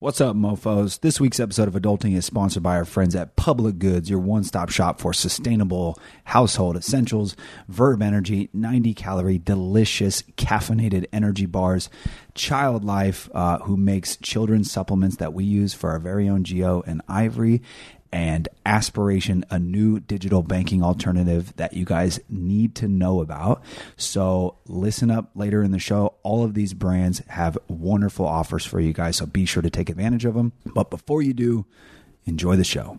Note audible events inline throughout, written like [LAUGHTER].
What's up, mofos? This week's episode of Adulting is sponsored by our friends at Public Goods, your one stop shop for sustainable household essentials. Verb Energy, 90 calorie, delicious, caffeinated energy bars. Child Life, uh, who makes children's supplements that we use for our very own Geo and Ivory and Aspiration, a new digital banking alternative that you guys need to know about. So, listen up later in the show. All of these brands have wonderful offers for you guys, so be sure to take advantage of them. But before you do, enjoy the show.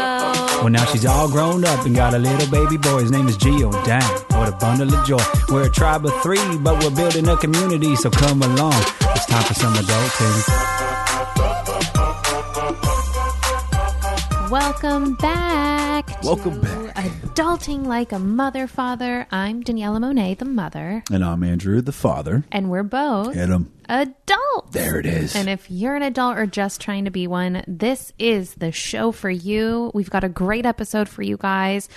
Well, now she's all grown up and got a little baby boy. His name is Geo. Damn, what a bundle of joy. We're a tribe of three, but we're building a community, so come along. It's time for some adulting. Welcome back. to Welcome back. Adulting like a mother father. I'm Daniela Monet, the mother, And I'm Andrew, the father. and we're both Hit him. Adults. There it is. And if you're an adult or just trying to be one, this is the show for you. We've got a great episode for you guys.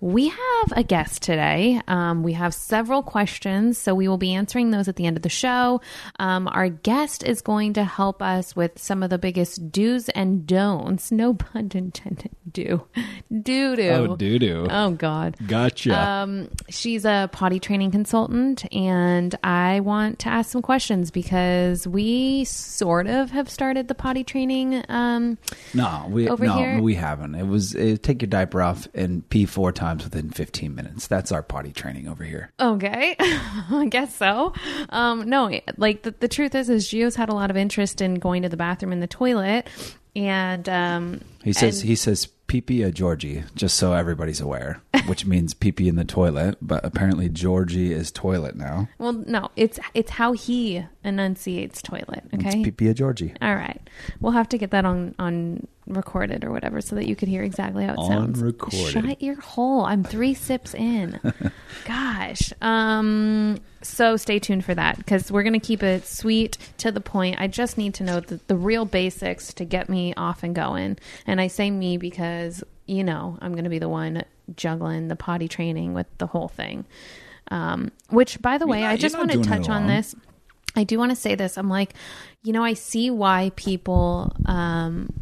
We have a guest today. Um, we have several questions, so we will be answering those at the end of the show. Um, our guest is going to help us with some of the biggest do's and don'ts. No pun intended. Do. Do do. Oh, doo doo. Oh, God. Gotcha. Um, she's a potty training consultant, and I want to ask some questions because we sort of have started the potty training. Um, no, we over no, here- we haven't. It was it, take your diaper off and pee four times within 15 minutes. That's our potty training over here. okay, [LAUGHS] I guess so. Um, no, like the, the truth is, is Gio's had a lot of interest in going to the bathroom and the toilet, and um, He says and- he says pee a Georgie, just so everybody's aware, [LAUGHS] which means pee pee in the toilet. But apparently Georgie is toilet now. well, no, it's it's how he enunciates toilet. It's Okay, pee pee a Georgie. All right. We'll have to get that on on recorded or whatever so that you could hear exactly how it On sounds. recorded. Shut your hole. I'm 3 sips in. [LAUGHS] Gosh. Um so stay tuned for that cuz we're going to keep it sweet to the point. I just need to know the, the real basics to get me off and going. And I say me because you know, I'm going to be the one juggling the potty training with the whole thing. Um which by the way, not- I just want to touch on this. I do want to say this. I'm like, you know, I see why people um,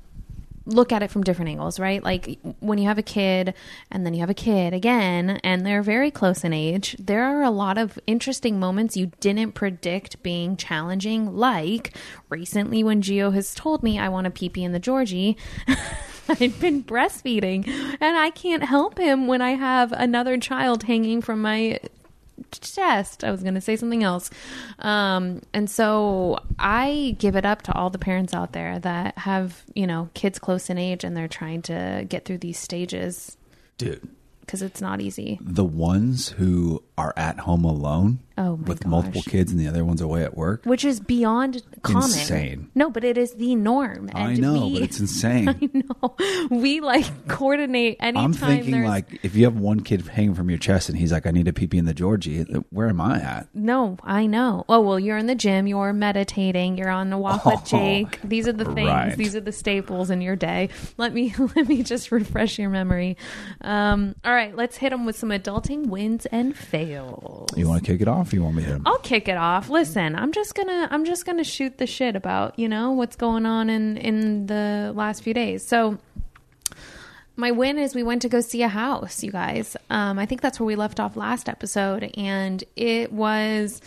look at it from different angles, right? Like when you have a kid and then you have a kid again and they're very close in age, there are a lot of interesting moments you didn't predict being challenging. Like recently when Gio has told me I want a pee pee in the Georgie. [LAUGHS] I've been breastfeeding and I can't help him when I have another child hanging from my chest. I was going to say something else. Um, and so I give it up to all the parents out there that have, you know, kids close in age and they're trying to get through these stages Dude, because it's not easy. the ones who are at home alone Oh, with multiple kids and the other ones away at work. Which is beyond common. Insane. No, but it is the norm. I know, we, but it's [LAUGHS] insane. I know. We like coordinate anytime I'm thinking there's like if you have one kid hanging from your chest and he's like, I need a pee pee in the Georgie, where am I at? No, I know. Oh well, you're in the gym. You're meditating. You're on the walk with [LAUGHS] Jake. These are the things. right. These are the staples in your day. Let me [LAUGHS] let me just refresh your memory. Um, all right, let's hit them with some adulting wins and fails. You want to kick it off? You want me to? I'll kick it off. Listen, I'm just gonna I'm just gonna shoot the shit about you know what's going on in in the last few days. So my win is we went to go see a house, you guys. Um, I think that's where we left off last episode, and it was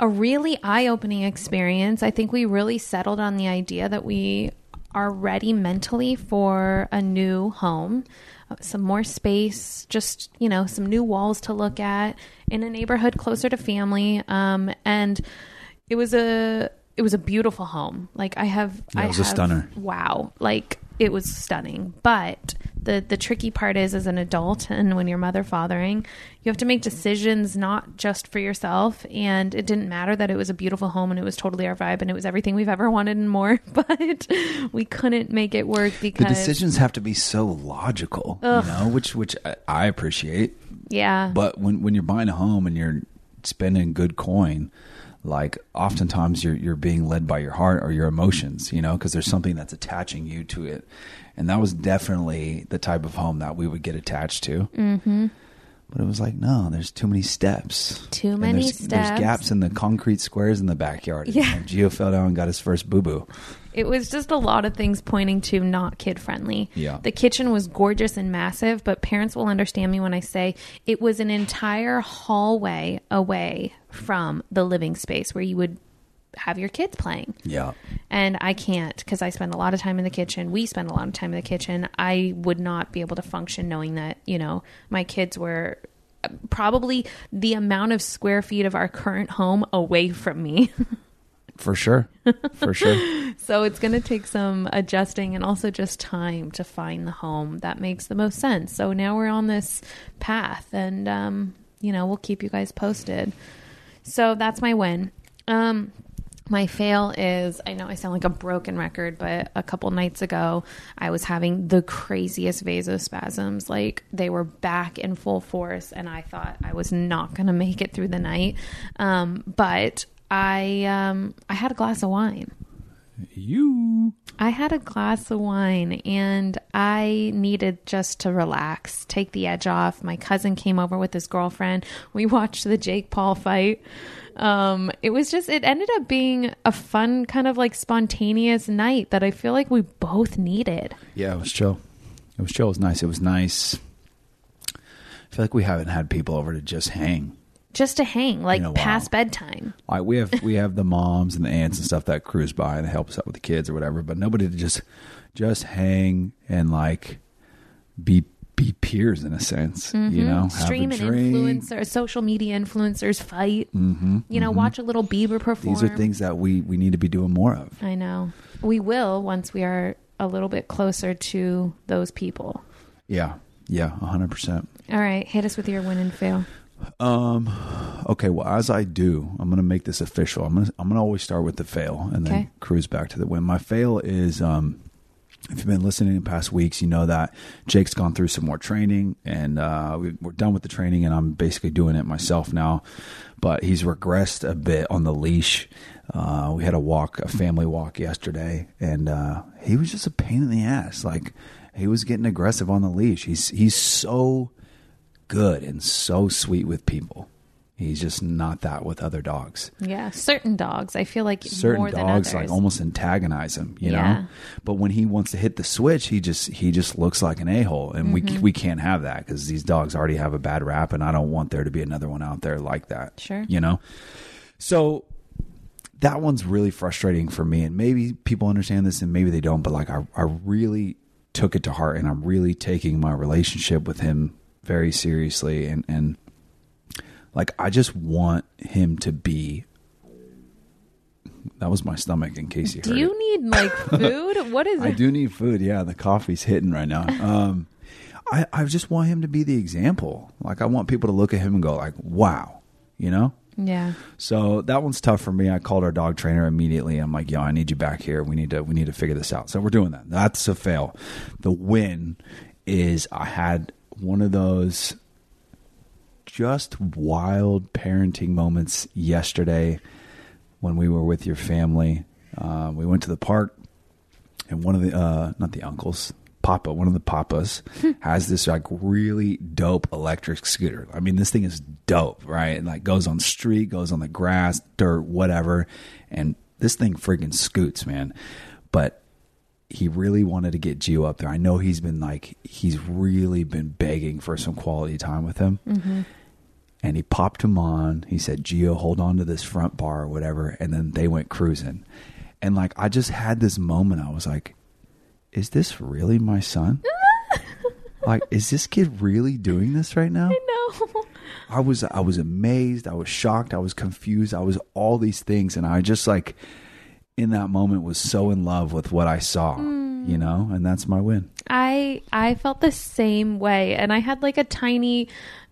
a really eye opening experience. I think we really settled on the idea that we are ready mentally for a new home, some more space, just, you know, some new walls to look at in a neighborhood closer to family. Um, and it was a. It was a beautiful home. Like I have, Yeah, it I was a stunner. Wow, like it was stunning. But the the tricky part is as an adult and when you're mother fathering, you have to make decisions not just for yourself. And it didn't matter that it was a beautiful home and it was totally our vibe and it was everything we've ever wanted and more, [LAUGHS] but we couldn't make it work because The decisions have to be so logical, you know, which which I, I appreciate. yeah, But when when you're buying a home and you're spending good coin, like oftentimes you're you're being led by your heart or your emotions, you know, because there's something that's attaching you to it, and that was definitely the type of home that we would get attached to. Mm-hmm. But it was like, no, there's too many steps. Too many there's, steps. There's gaps in the concrete squares in the backyard. Yeah. And Gio fell down and got his first boo boo. It was just a lot of things pointing to not kid friendly. Yeah. The kitchen was gorgeous and massive, but parents will understand me when I say it was an entire hallway away from the living space where you would have your kids playing. Yeah. And I can't because I spend a lot of time in the kitchen. We spend a lot of time in the kitchen. I would not be able to function knowing that, you know, my kids were uh, probably the amount of square feet of our current home away from me. [LAUGHS] For sure. For sure. So it's going to take some adjusting and also just time to find the home that makes the most sense. So now we're on this path and, um, you know, we'll keep you guys posted. So that's my win. Um, my fail is I know I sound like a broken record, but a couple nights ago I was having the craziest vasospasms. Like they were back in full force, and I thought I was not going to make it through the night. Um, but I um, I had a glass of wine. You. I had a glass of wine and I needed just to relax, take the edge off. My cousin came over with his girlfriend. We watched the Jake Paul fight. Um, it was just, it ended up being a fun, kind of like spontaneous night that I feel like we both needed. Yeah, it was chill. It was chill. It was nice. It was nice. I feel like we haven't had people over to just hang. Just to hang, like In a while. past bedtime. Like we have we have the moms and the aunts and stuff that cruise by and help us out with the kids or whatever, but nobody to just just hang and like be be peers in a sense, you know, have Mm-hmm. Stream and influencer, social media influencers fight. Mm-hmm, you know, watch a little Bieber perform. These are things that we we need to be doing more of. I know. We will once we are a little bit closer to those people. Yeah, yeah, hundred percent. All right, hit us with your win and fail. Um, okay. Well, as I do, I'm going to make this official. I'm going to I'm going to always start with the fail and then cruise back to the win. My fail is um, if you've been listening in past weeks, you know that Jake's gone through some more training, and uh, we, we're done with the training, and I'm basically doing it myself now. But he's regressed a bit on the leash. Uh, we had a walk, a family walk yesterday, and uh, he was just a pain in the ass. Like he was getting aggressive on the leash. He's he's so good and so sweet with people. He's just not that with other dogs. Yeah, certain dogs. I feel like Certain more dogs like almost antagonize him, you Yeah. know. But when he wants to hit the switch, he just he just looks like an a hole, and Mm-hmm. we we can't have that because these dogs already have a bad rap, and I don't want there to be another one out there like that. Sure. you know. So that one's really frustrating for me, and maybe people understand this, and maybe they don't. But like, I I really took it to heart, and I'm really taking my relationship with him very seriously, and and like I just want him to be. That was my stomach. In case you Do heard it. you need like [LAUGHS] food? what is it? I it? do need food. Yeah, the coffee's hitting right now. Um, I I just want him to be the example. Like I want people to look at him and go like, "Wow," you know. Yeah. So that one's tough for me. I called our dog trainer immediately. I'm like, "Yo, I need you back here. We need to we need to figure this out." So we're doing that. That's a fail. The win is I had one of those just wild parenting moments yesterday when we were with your family. Uh, we went to the park, and one of the uh, not the uncles, Papa, one of the papas [LAUGHS] has this like really dope electric scooter. I mean, this thing is dope, right? And like goes on street, goes on the grass, dirt, whatever, and this thing freaking scoots, man. But he really wanted to get Gio up there. I know he's been like he's really been begging for some quality time with him. And he popped him on. He said, "Gio, hold on to this front bar or whatever." And then they went cruising. And like I just had this moment. I was like, "Is this really my son? [LAUGHS] like, is this kid really doing this right now?" No. [LAUGHS] I was I was amazed, I was shocked, I was confused, I was all these things and I just like in that moment was so in love with what I saw. Mm. you know, and that's my win. I I felt the same way, and I had like a tiny,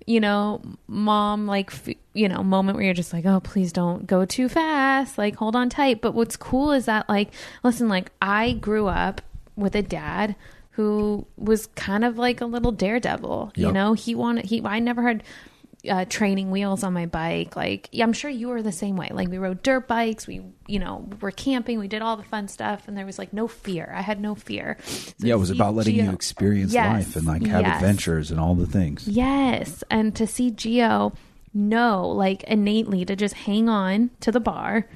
you know, mom like you know moment where you're just like, oh, please don't go too fast, like hold on tight. But what's cool is that like, listen, like I grew up with a dad who was kind of like a little daredevil. You know, he wanted he. I never had uh, training wheels on my bike. Like, yeah, I'm sure you were the same way. Like, we rode dirt bikes. We, you know, were camping. We did all the fun stuff, and there was like no fear. I had no fear. So yeah, it was about letting you experience Yes, life and like have yes. adventures and all the things. Yes, and to see Geo know, like innately, to just hang on to the bar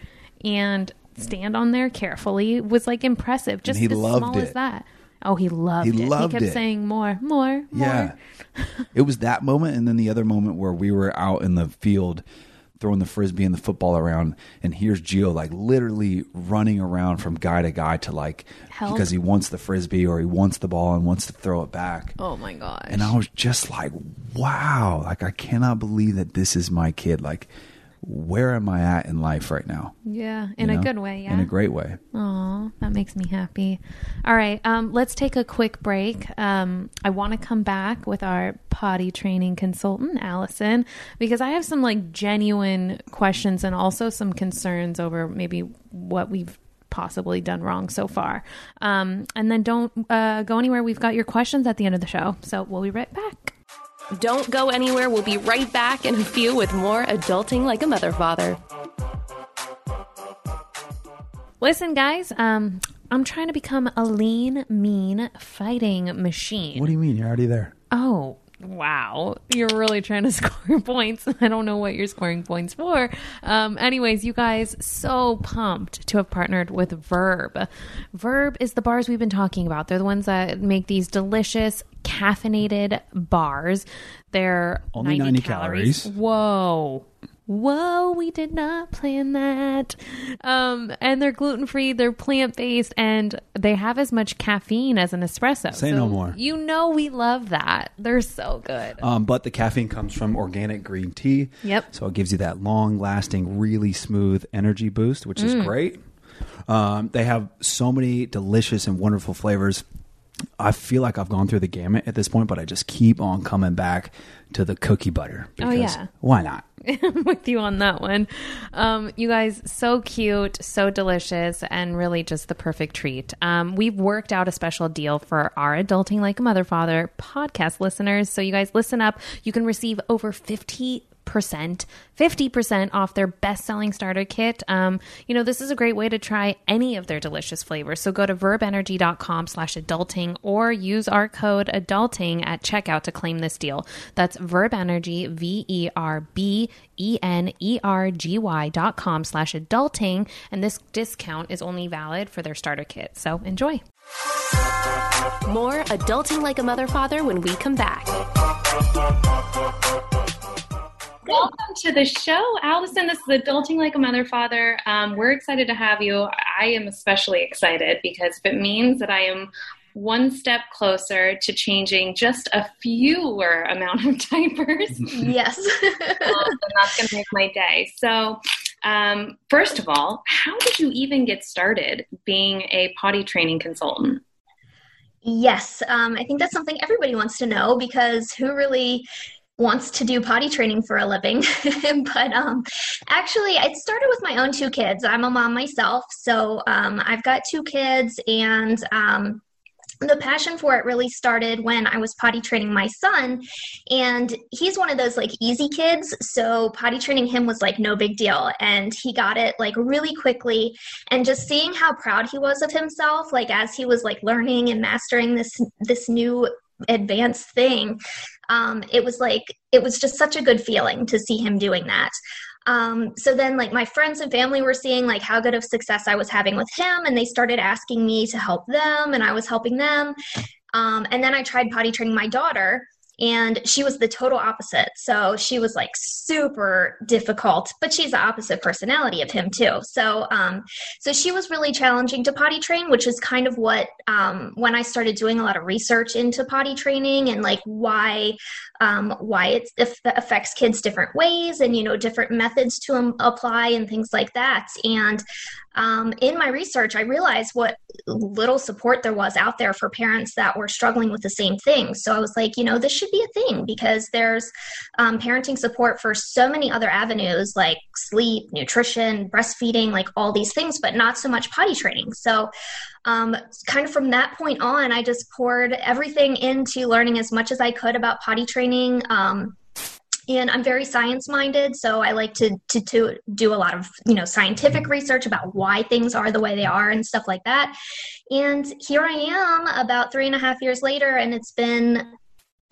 and stand on there carefully was like impressive. Just he as loved small as that. Oh, he loved He it. loved he kept it. saying more, more, more. Yeah. it was that moment and then the other moment where we were out in the field throwing the frisbee and the football around and here's Gio like literally running around from guy to guy to like Help. because he wants the frisbee or he wants the ball and wants to throw it back. Oh my gosh. And I was just like, wow, like I cannot believe that this is my kid. Like where am I at in life right now? yeah, in You a good way. Yeah. In a great way. Aw, that makes me happy. All right, um, let's take a quick break. Um, I want to come back with our potty training consultant, Allison, because I have some like genuine questions and also some concerns over maybe what we've possibly done wrong so far. Um, and then don't uh, go anywhere. We've got your questions at the end of the show, so we'll be right back. Don't go anywhere. We'll be right back in a few with more Adulting Like a Mother Father. Listen, guys, um, I'm trying to become a lean, mean fighting machine. What do you mean? You're already there. Oh, wow. You're really trying to [LAUGHS] score points. I don't know what you're scoring points for. Um, anyways, you guys, so pumped to have partnered with Verb. Verb is the bars we've been talking about. They're the ones that make these delicious caffeinated bars. They're Only 90 calories. Whoa. Whoa, we did not plan that. Um, and they're gluten free, they're plant based, and they have as much caffeine as an espresso. Say no more. You know we love that. They're so good. Um, but the caffeine comes from organic green tea. Yep. So it gives you that long lasting, really smooth energy boost, which Mm. is great. Um, they have so many delicious and wonderful flavors. I feel like I've gone through the gamut at this point, but I just keep on coming back to the cookie butter. Oh, yeah. Why not? [LAUGHS] I'm with you on that one. Um, you guys, so cute, so delicious, and really just the perfect treat. Um, we've worked out a special deal for our Adulting Like a Mother Father podcast listeners. So you guys listen up. You can receive over 50 percent 50% off their best-selling starter kit. Um, you know this is a great way to try any of their delicious flavors. So go to verbenergy.com slash adulting or use our code adulting at checkout to claim this deal. That's verbenergy E v-e-r-b-e-n-e-r-g-y dot com slash adulting. And this discount is only valid for their starter kit. So enjoy. More Adulting Like a Mother Father when we come back. Welcome to the show, Allison. This is Adulting Like a Mother Father. Um, we're excited to have you. I am especially excited because if it means that I am one step closer to changing just a fewer amount of [LAUGHS] diapers, [LAUGHS] Yes. um, that's going to make my day. So, um, first of all, how did you even get started being a potty training consultant? yes. Um, I think that's something everybody wants to know because who really wants to do potty training for a living? [LAUGHS] but um, actually, it started with my own two kids. I'm a mom myself. So um, I've got two kids and. Um, the passion for it really started when I was potty training my son, and he's one of those like easy kids. So potty training him was like no big deal, and he got it like really quickly. And just seeing how proud he was of himself, like as he was like learning and mastering this this new advanced thing, um, it was like it was just such a good feeling to see him doing that. Um, so then like my friends and family were seeing like how good of success I was having with him and they started asking me to help them and I was helping them. Um, and then I tried potty training my daughter and she was the total opposite. So she was like super difficult, but she's the opposite personality of him too. So um, so she was really challenging to potty train, which is kind of what um, when I started doing a lot of research into potty training and like why um, why it aff- affects kids different ways and you know different methods to apply and things like that and um, in my research, I realized what little support there was out there for parents that were struggling with the same thing. So I was like, you know, this should be a thing because there's um, parenting support for so many other avenues like sleep, nutrition, breastfeeding, like all these things, but not so much potty training. So um, kind of from that point on, I just poured everything into learning as much as I could about potty training. Um, and I'm very science minded, so I like to, to to do a lot of you know scientific research about why things are the way they are and stuff like that. And here I am, about three and a half years later, and it's been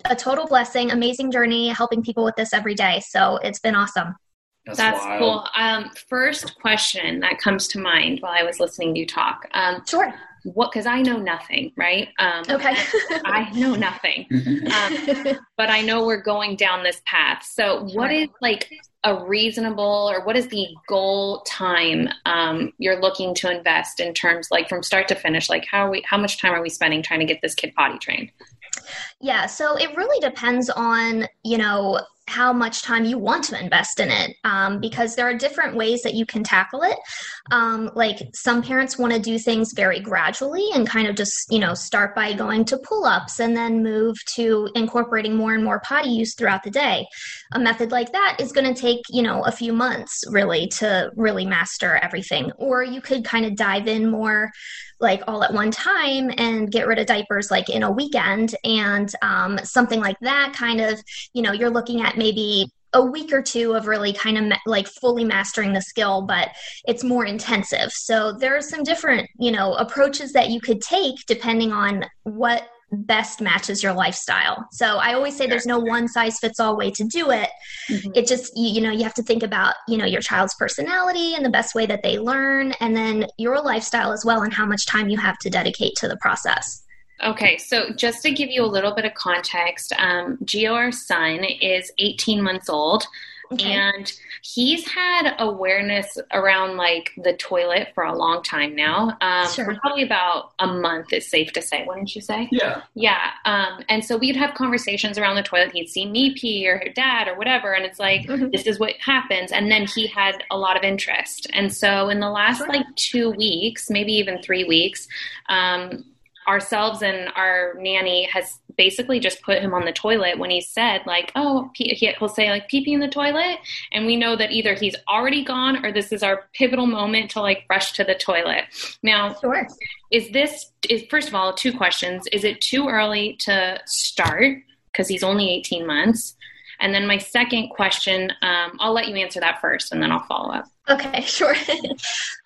a total blessing, amazing journey, helping people with this every day. So it's been awesome. That's, That's cool. Um, first question that comes to mind while I was listening to you talk. Um, sure what because I know nothing, right? Um, okay. [LAUGHS] I know nothing, um, but I know we're going down this path. So, what is like a reasonable or what is the goal time um, you're looking to invest in terms like from start to finish? Like, how are we? How much time are we spending trying to get this kid potty trained? Yeah, so it really depends on you know how much time you want to invest in it um, because there are different ways that you can tackle it. Um, like some parents want to do things very gradually and kind of just you know start by going to pull-ups and then move to incorporating more and more potty use throughout the day. A method like that is going to take you know a few months really to really master everything. Or you could kind of dive in more like all at one time and get rid of diapers like in a weekend. And um, something like that kind of you know you're looking at maybe a week or two of really kind of ma- like fully mastering the skill but it's more intensive. So there are some different you know approaches that you could take depending on what best matches your lifestyle. So I always say there's no one size fits all way to do it. Mm-hmm. It just you, you, know you have to think about you know your child's personality and the best way that they learn, and then your lifestyle as well, and how much time you have to dedicate to the process. Okay, so just to give you a little bit of context, um, Geo, our son, is 18 months old. Okay. And he's had awareness around like the toilet for a long time now. Um, sure. For probably about a month is safe to say, wouldn't you say? Yeah. Yeah. Um, and so we'd have conversations around the toilet. He'd see me pee or her dad or whatever. And it's like, mm-hmm. this is what happens. And then he had a lot of interest. And so in the last sure. like two weeks, maybe even three weeks, um, ourselves and our nanny has basically just put him on the toilet when he said like oh he'll say like pee pee in the toilet. And we know that either he's already gone or this is our pivotal moment to like rush to the toilet. Now sure. is this is first of all two questions. Is it too early to start? Because he's only 18 months. And then my second question, um, I'll let you answer that first and then I'll follow up. Okay, [LAUGHS] sure.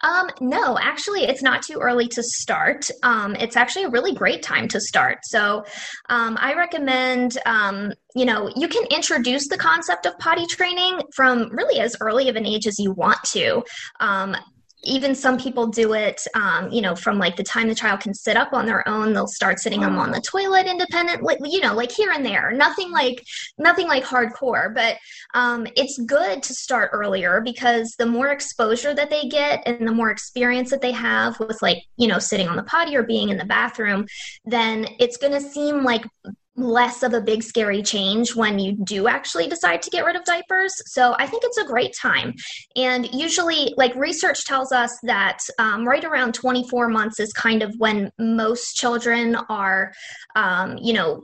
um, no, actually, it's not too early to start. Um, it's actually a really great time to start. So um, I recommend, um, you know, you can introduce the concept of potty training from really as early of an age as you want to. Even some people do it um, you know from like the time the child can sit up on their own they'll start sitting them on the toilet independently you know like here and there. Nothing like nothing like hardcore but um, it's good to start earlier because the more exposure that they get and the more experience that they have with like you know sitting on the potty or being in the bathroom then it's going to seem like less of a big scary change when you do actually decide to get rid of diapers. So I think it's a great time. And usually, like research tells us that um, right around 24 months is kind of when most children are, um, you know,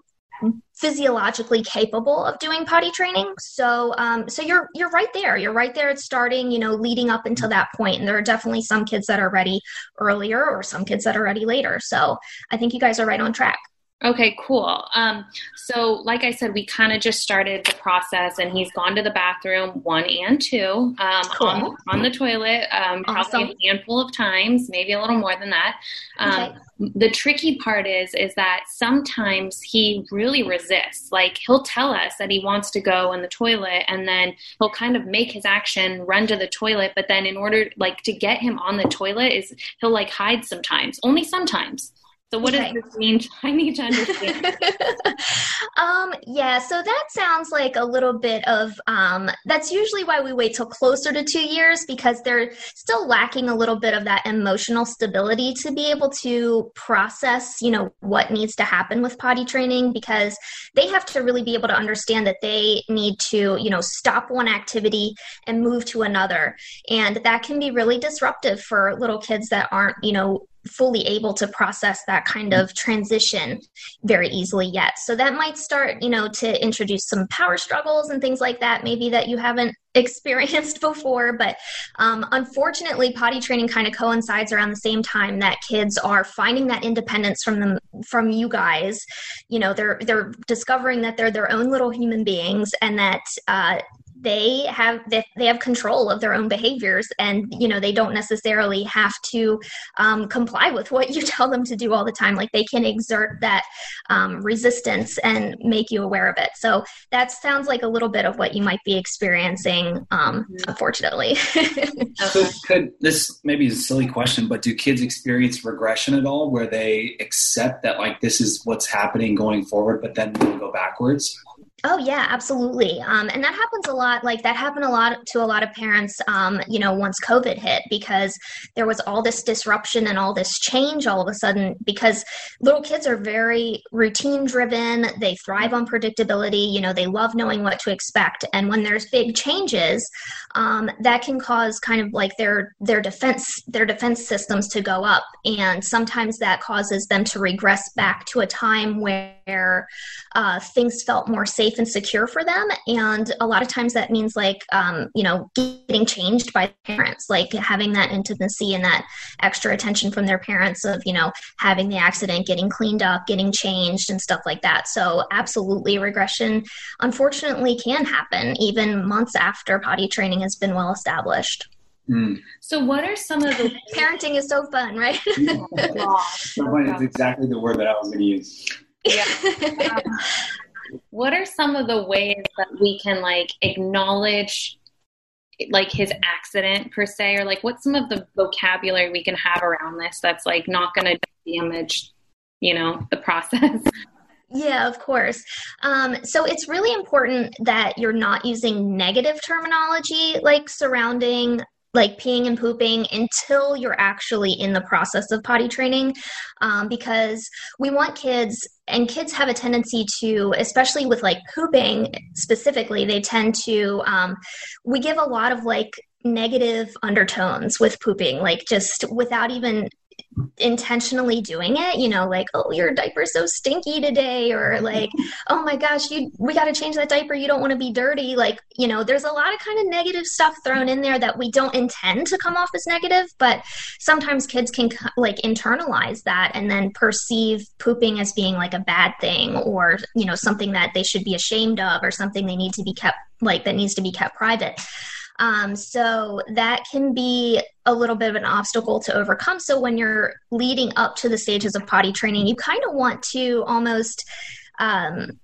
physiologically capable of doing potty training so um, so you're you're right there you're right there at starting you know leading up until that point. point and there are definitely some kids that are ready earlier or some kids that are ready later so i think you guys are right on track Okay, cool. Um, so, like I said, we kind of just started the process, and he's gone to the bathroom one and two um, cool. on, on the toilet, um, awesome. probably a handful of times, maybe a little more than that. Um, okay. The tricky part is, is that sometimes he really resists. Like he'll tell us that he wants to go in the toilet, and then he'll kind of make his action run to the toilet. But then, in order like to get him on the toilet, is he'll like hide sometimes, only sometimes So what does this mean? [LAUGHS] I need to understand. [LAUGHS] um, yeah, so that sounds like a little bit of um, that's usually why we wait till closer to two years because they're still lacking a little bit of that emotional stability to be able to process, you know, what needs to happen with potty training because they have to really be able to understand that they need to, you know, stop one activity and move to another. And that can be really disruptive for little kids that aren't, you know, fully able to process that kind of transition very easily yet. So that might start, you know, to introduce some power struggles and things like that, maybe that you haven't [LAUGHS] experienced before. But um, unfortunately, potty training kind of coincides around the same time that kids are finding that independence from them, from you guys. You know, they're they're discovering that they're their own little human beings and that. Uh, they have they, they have control of their own behaviors and you know they don't necessarily have to um, comply with what you [LAUGHS] tell them to do all the time. Like they can exert that um, resistance and make you aware of it. So that sounds like a little bit of what you might be experiencing um, unfortunately. [LAUGHS] So could this maybe is a silly question, but do kids experience regression at all where they accept that like this is what's happening going forward, but then they'll go backwards? Oh yeah, absolutely. Um, and that happens a lot. Like that happened a lot to a lot of parents. Um, you know, once COVID hit, because there was all this disruption and all this change all of a sudden. Because little kids are very routine driven. They thrive on predictability. You know, they love knowing what to expect. And when there's big changes, um, that can cause kind of like their their defense their defense systems to go up. And sometimes that causes them to regress back to a time where uh, things felt more safe and secure for them. And a lot of times that means like, um, you know, getting changed by parents, like having that intimacy and that extra attention from their parents of, you know, having the accident, getting cleaned up, getting changed and stuff like that. So absolutely regression, unfortunately, can happen even months after potty training has been well established. Mm. So what are some of the [LAUGHS] Parenting is so fun, right? So funny, It's exactly the word that I was going to use. [LAUGHS] what are some of the ways that we can like acknowledge like his accident per se or like what's some of the vocabulary we can have around this that's like not going to damage you know the process [LAUGHS] Yeah, of course. Um, so it's really important that you're not using negative terminology like surrounding like peeing and pooping until you're actually in the process of potty training um, because we want kids and kids have a tendency to especially with like pooping specifically they tend to um, we give a lot of like negative undertones with pooping like just without even intentionally doing it you know like oh your diaper's so stinky today or like oh my gosh you we got to change that diaper. You don't want to be dirty. Like you know there's a lot of kind of negative stuff thrown in there that we don't intend to come off as negative but sometimes kids can like internalize that and then perceive pooping as being like a bad thing or you know something that they should be ashamed of or something they need to be kept like that needs to be kept private um, so that can be a little bit of an obstacle to overcome. So when you're leading up to the stages of potty training, you kind of want to almost um,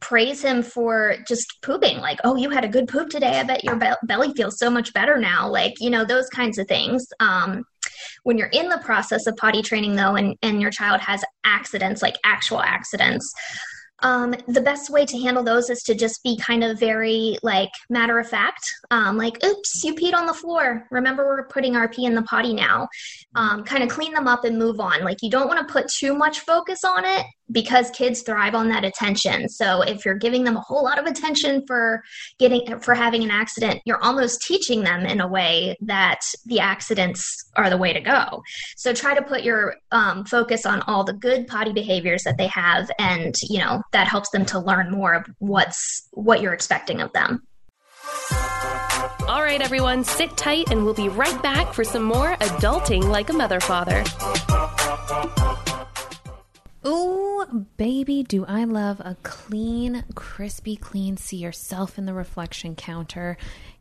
praise him for just pooping. Like, oh, you had a good poop today. I bet your be- belly feels so much better now. Like, you know, those kinds of things. Um, when you're in the process of potty training, though, and, and your child has accidents, like actual accidents, um, the best way to handle those is to just be kind of very like matter of fact. Um, like oops you peed on the floor. Remember we're putting our pee in the potty now. Um, kind of clean them up and move on. Like you don't want to put too much focus on it because kids thrive on that attention. So if you're giving them a whole lot of attention for getting for having an accident you're almost teaching them in a way that the accidents are the way to go. So try to put your um, focus on all the good potty behaviors that they have and you know that helps them to learn more of what's what you're expecting of them. All right, everyone, sit tight and we'll be right back for some more adulting like a mother father. Ooh, baby, do I love a clean, crispy clean see yourself in the reflection counter.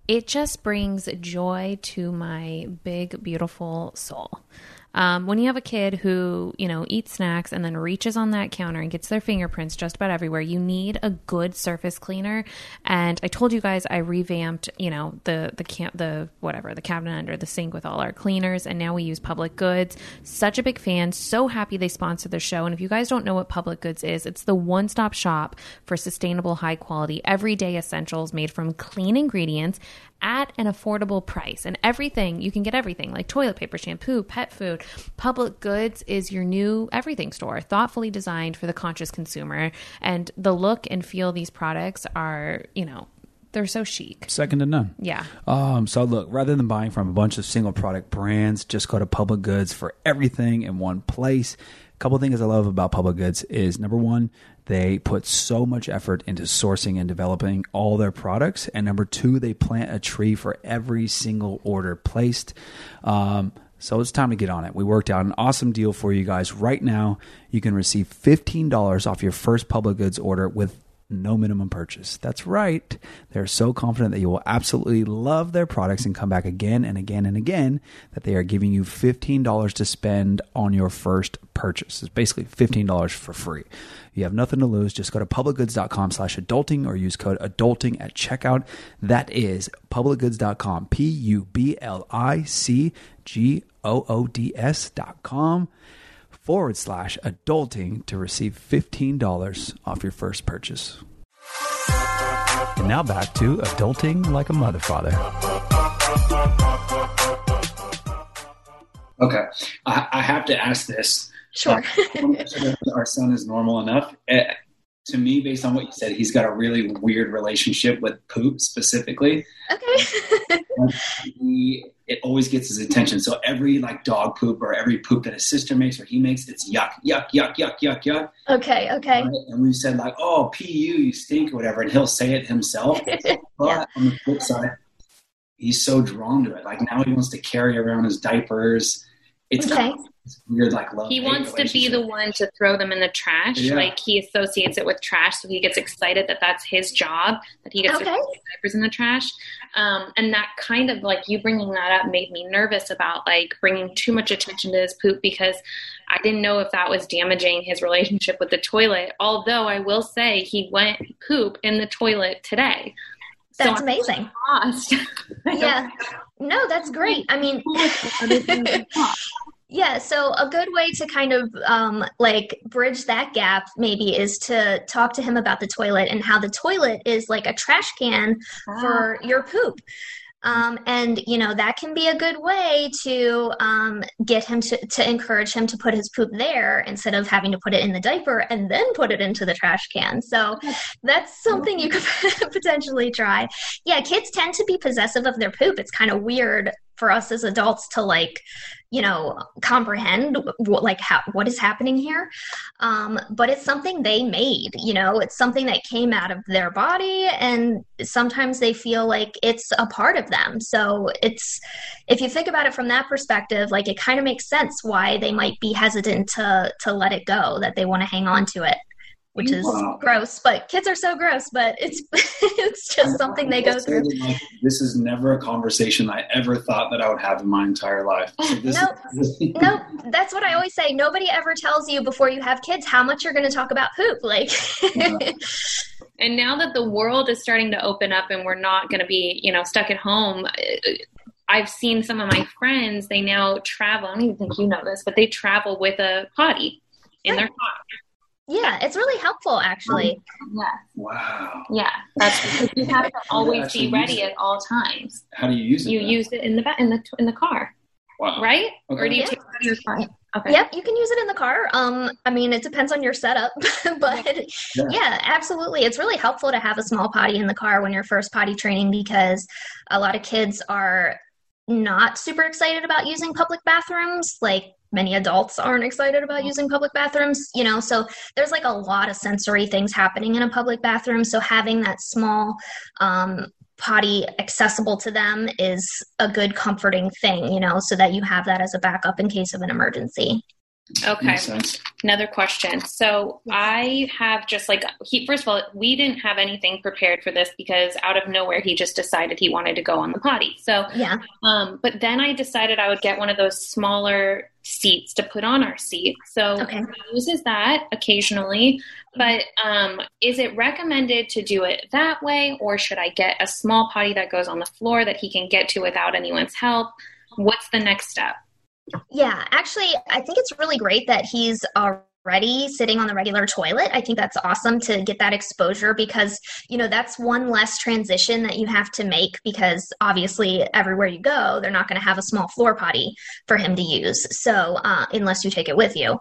It just brings joy to my big, beautiful soul. Um, when you have a kid who, you know, eats snacks and then reaches on that counter and gets their fingerprints just about everywhere, you need a good surface cleaner. And I told you guys I revamped, you know, the the camp the whatever the cabinet under the sink with all our cleaners, and now we use Public Goods. Such a big fan. So happy they sponsored the show. And if you guys don't know what Public Goods is, it's the one stop shop for sustainable, high quality, everyday essentials made from clean ingredients at an affordable price. And everything, you can get everything like toilet paper, shampoo, pet food. Public Goods is your new everything store, thoughtfully designed for the conscious consumer. And the look and feel these products are, you know, they're so chic. Second to none. Yeah. Um, so look, rather than buying from a bunch of single product brands, just go to Public Goods for everything in one place. A couple things I love about Public Goods is number one, they put so much effort into sourcing and developing all their products, and number two, they plant a tree for every single order placed. Um, so it's time to get on it. We worked out an awesome deal for you guys right now. You can receive $15 off your first public goods order with no minimum purchase. That's right. They're so confident that you will absolutely love their products and come back again and again and again that they are giving you $15 to spend on your first purchase. It's basically $15 for free. You have nothing to lose. Just go to publicgoods.com slash adulting or use code adulting at checkout. That is publicgoods.com, P U B L I C G O O D S dot com forward slash adulting to receive $15 off your first purchase. And now back to adulting like a mother father. Okay, I, I have to ask this. Sure. Uh, our son is normal enough. To me, based on what you said, he's got a really weird relationship with poop specifically. okay. Um, he, it always gets his attention. So every like dog poop or every poop that his sister makes or he makes, it's yuck, yuck, yuck, yuck, yuck, yuck. okay. Okay. Right? And we said like, oh, pu, you stink or whatever, and he'll say it himself. [LAUGHS] But Yeah. on the flip side, he's so drawn to it. Like now he wants to carry around his diapers. It's Okay. kind of weird like love. He wants to be the one to throw them in the trash. Yeah. Like he associates it with trash, so he gets excited that that's his job, that he gets to throw diapers in the trash. Um, and that kind of like you bringing that up made me nervous about like bringing too much attention to his poop because I didn't know if that was damaging his relationship with the toilet. Although I will say he went poop in the toilet today. That's I'm amazing. lost. [LAUGHS] Yeah. No, that's great. I mean, [LAUGHS] know other things to talk. Yeah, so a good way to kind of um, like bridge that gap maybe is to talk to him about the toilet and how the toilet is like a trash can for your poop. Um, and you know that can be a good way to um, get him to, to encourage him to put his poop there instead of having to put it in the diaper and then put it into the trash can. So that's [LAUGHS] something you could [LAUGHS] potentially try. Yeah, kids tend to be possessive of their poop. It's kind of weird for us as adults to like you know comprehend what like how what is happening here. Um but it's something they made you know? It's something that came out of their body and sometimes they feel like it's a part of them. So it's if you think about it from that perspective like it kind of makes sense why they might be hesitant to to let it go that they want to hang on to it which is Wow. gross but kids are so gross but it's [LAUGHS] it's just something they go through Like, this is never a conversation I ever thought that I would have in my entire life. So [LAUGHS] this Nope. is, [LAUGHS] no, that's what I always say. Nobody ever tells you before you have kids how much you're going to talk about poop. Like, And now that the world is starting to open up and we're not going to be, you know, stuck at home, uh, I've seen some of my friends, they now travel. I don't even think you know this, but they travel with a potty in their car. Yeah, it's really helpful, actually. Yeah. wow. Yeah. That's because you have to always be ready at all times. How do you use it? You then? use it in the ba- in the in the car, wow. right? Or do you Yeah. take it out of your car? Okay. Yep, you can use it in the car. Um, I mean, it depends on your setup, [LAUGHS] but Yeah. yeah, absolutely. It's really helpful to have a small potty in the car when you're first potty training because a lot of kids are not super excited about using public bathrooms. Like many adults aren't excited about using public bathrooms, you know, so there's like a lot of sensory things happening in a public bathroom. So having that small, um, potty accessible to them is a good comforting thing, you know, so that you have that as a backup in case of an emergency. Okay. Another question. So I have just like he first of all, we didn't have anything prepared for this because out of nowhere he just decided he wanted to go on the potty. So Yeah. um but then I decided I would get one of those smaller seats to put on our seat. So Okay. he uses that occasionally. But um is it recommended to do it that way or should I get a small potty that goes on the floor that he can get to without anyone's help? What's the next step? Yeah, actually, I think it's really great that he's already sitting on the regular toilet. I think that's awesome to get that exposure because, you know, that's one less transition that you have to make because obviously everywhere you go, they're not going to have a small floor potty for him to use. So, uh, unless you take it with you.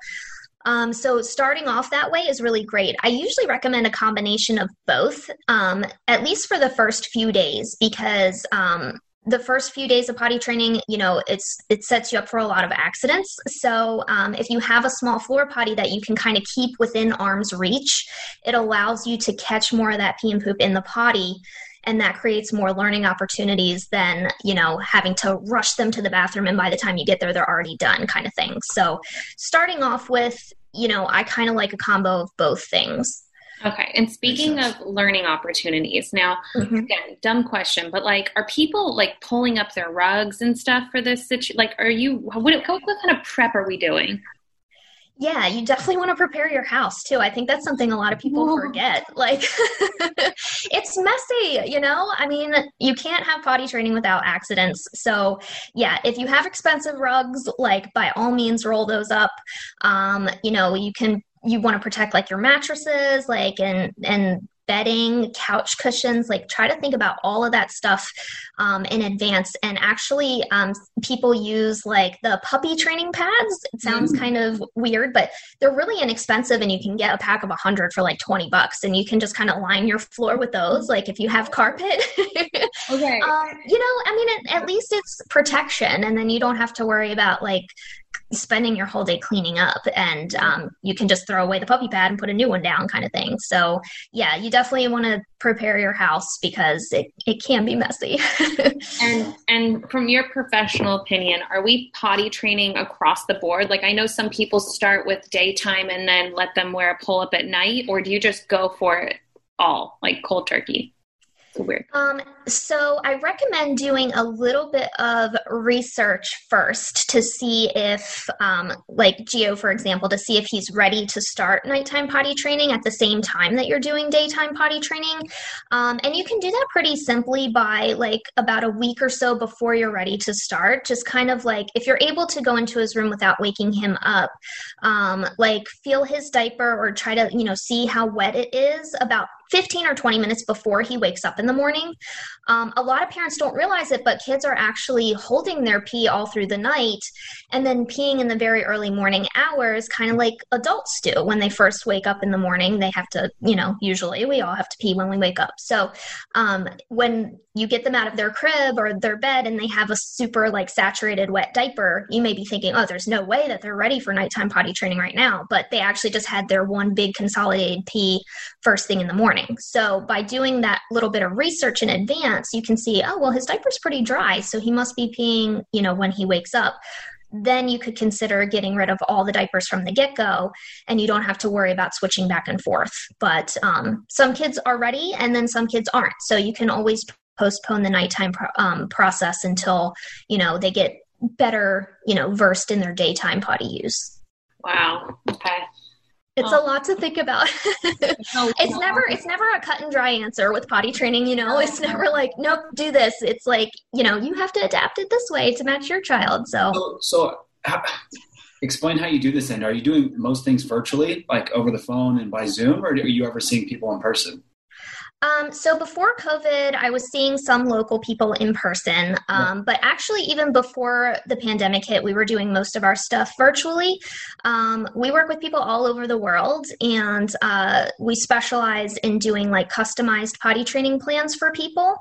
Um, so starting off that way is really great. I usually recommend a combination of both, um, at least for the first few days, because um, the first few days of potty training, you know, it's it sets you up for a lot of accidents. So um, if you have a small floor potty that you can kind of keep within arm's reach, it allows you to catch more of that pee and poop in the potty. And that creates more learning opportunities than, you know, having to rush them to the bathroom and by the time you get there, they're already done kind of thing. So starting off with, you know, I kind of like a combo of both things. Okay. And speaking of learning opportunities, now Mhm. again, dumb question, but like, are people like pulling up their rugs and stuff for this situation? Like, are you? What, what what kind of prep are we doing? Yeah, you definitely want to prepare your house too. I think that's something a lot of people Whoa. forget. Like, [LAUGHS] it's messy, you know? I mean, you can't have potty training without accidents. So, yeah, if you have expensive rugs, like, by all means, roll those up. Um, you know, you can, you want to protect like your mattresses, like, and, and, bedding couch cushions like try to think about all of that stuff um, in advance. And actually um, people use like the puppy training pads. It sounds kind of weird but they're really inexpensive and you can get a pack of 100 for like 20 bucks. And you can just kind of line your floor with those like if you have carpet. [LAUGHS] Okay. um, you know i mean it, at least it's protection and then you don't have to worry about like spending your whole day cleaning up. And um, you can just throw away the puppy pad and put a new one down kind of thing. So yeah you definitely want to prepare your house because it, it can be messy [LAUGHS] and [LAUGHS] and from your professional opinion, are we potty training across the board? Like, I know some people start with daytime and then let them wear a pull up at night, or do you just go for it all, like cold turkey? It's weird. Um, so I recommend doing a little bit of research first to see if, um, like Geo, for example, to see if he's ready to start nighttime potty training at the same time that you're doing daytime potty training. Um, and you can do that pretty simply by like about a week or so before you're ready to start. Just kind of like if you're able to go into his room without waking him up, um, like feel his diaper or try to, you know, see how wet it is about 15 or 20 minutes before he wakes up in the morning. Um, a lot of parents don't realize it, but kids are actually holding their pee all through the night and then peeing in the very early morning hours, kind of like adults do when they first wake up in the morning. They have to, you know, usually we all have to pee when we wake up. So um, when you get them out of their crib or their bed and they have a super like saturated wet diaper, you may be thinking, oh, there's no way that they're ready for nighttime potty training right now. But they actually just had their one big consolidated pee first thing in the morning. So by doing that little bit of research in advance, you can see, oh, well, his diaper's pretty dry. So he must be peeing, you know, when he wakes up. Then you could consider getting rid of all the diapers from the get go, and you don't have to worry about switching back and forth. But um, some kids are ready, and then some kids aren't. So you can always postpone the nighttime pro- um, process until you know they get better, you know, versed in their daytime potty use. Wow. Okay. It's Oh. a lot to think about. [LAUGHS] it's never it's never a cut and dry answer with potty training, you know. It's [LAUGHS] never like, nope, do this. It's like, you know, you have to adapt it this way to match your child. So So, so how, explain how you do this. and are you doing most things virtually, like over the phone and by Zoom, or are you ever seeing people in person? Um, so before COVID, I was seeing some local people in person. Um, but actually, even before the pandemic hit, we were doing most of our stuff virtually. Um, we work with people all over the world, and uh, we specialize in doing like customized potty training plans for people.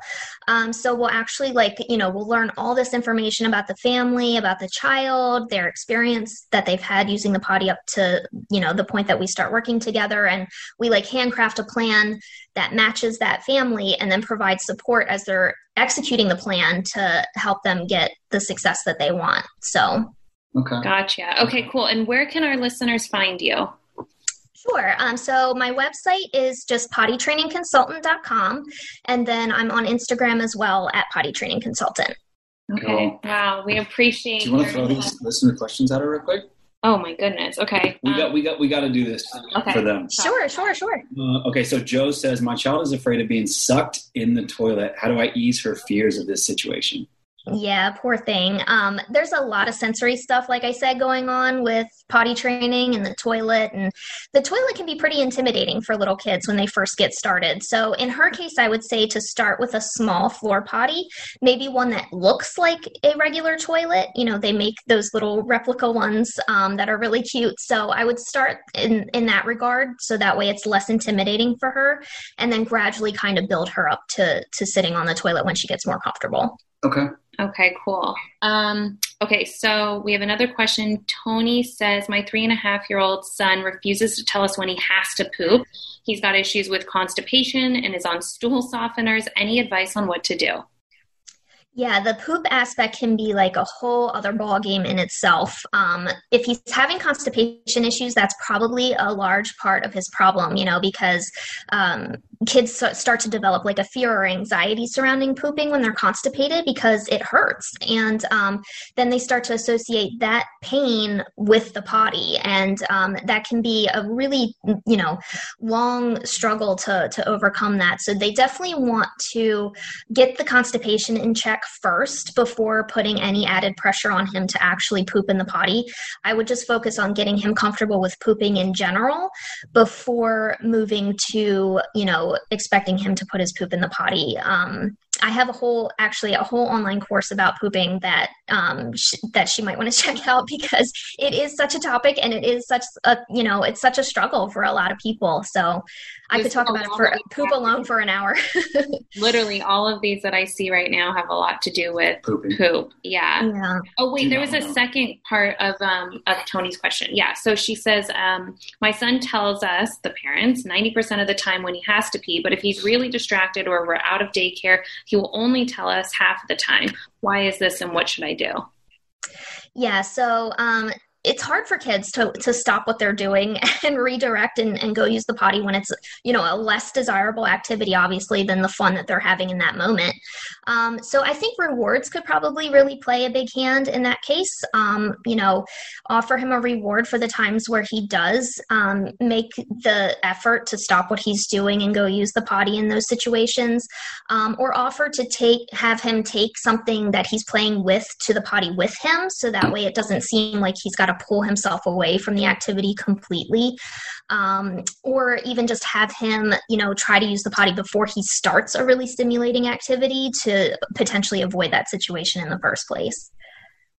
Um, so we'll actually like you know we'll learn all this information about the family, about the child, their experience that they've had using the potty up to you know the point that we start working together, and we like handcraft a plan that matches that family and then provides support as they're executing the plan to help them get the success that they want. So, Okay. Gotcha. Okay, cool. And where can our listeners find you? Sure. Um, so my website is just pottytrainingconsultant.com. And then I'm on Instagram as well at pottytrainingconsultant. Okay. Cool. Wow. We appreciate Do you want to throw these listener questions at her real quick? Oh my goodness. Okay. We Um, got we got we got to do this Okay. for them. Sure, sure, sure. Uh, okay, so Joe says my child is afraid of being sucked in the toilet. How do I ease her fears of this situation? Yeah, poor thing. Um, there's a lot of sensory stuff, like I said, going on with potty training and the toilet. And the toilet can be pretty intimidating for little kids when they first get started. So, in her case, I would say to start with a small floor potty, maybe one that looks like a regular toilet. You know, they make those little replica ones um, that are really cute. So, I would start in, in that regard. So that way it's less intimidating for her. And then gradually kind of build her up to, to sitting on the toilet when she gets more comfortable. Okay. Okay, cool. Um, okay, so we have another question. Tony says, My three and a half year old son refuses to tell us when he has to poop. He's got issues with constipation and is on stool softeners. Any advice on what to do? Yeah, the poop aspect can be like a whole other ball game in itself. Um, if he's having constipation issues, that's probably a large part of his problem, you know, because um, kids start to develop like a fear or anxiety surrounding pooping when they're constipated because it hurts. And um, then they start to associate that pain with the potty. And um, that can be a really, you know, long struggle to, to overcome that. So they definitely want to get the constipation in check first before putting any added pressure on him to actually poop in the potty. I would just focus on getting him comfortable with pooping in general before moving to, you know, expecting him to put his poop in the potty. Um, I have a whole, actually, a whole online course about pooping that um, sh- that she might want to [LAUGHS] check out because it is such a topic and it is such a, you know, it's such a struggle for a lot of people. So I could talk about it for of poop alone for an hour. [LAUGHS] Literally, all of these that I see right now have a lot to do with Pooping. poop. Yeah. yeah. Oh wait, Do there not was a second part of um of Tony's question. Yeah, so she says, um, my son tells us, the parents, ninety percent of the time when he has to pee, but if he's really distracted or we're out of daycare, he will only tell us half of the time. Why is this, and what should I do? Yeah, so um, it's hard for kids to, to stop what they're doing [LAUGHS] and redirect and, and go use the potty when it's, you know, a less desirable activity, obviously, than the fun that they're having in that moment. Um, so I think rewards could probably really play a big hand in that case. Um, you know, offer him a reward for the times where he does um, make the effort to stop what he's doing and go use the potty in those situations um, or offer to take have him take something that he's playing with to the potty with him so that way it doesn't seem like he's got to pull himself away from the activity completely um, or even just have him you know try to use the potty before he starts a really stimulating activity to potentially avoid that situation in the first place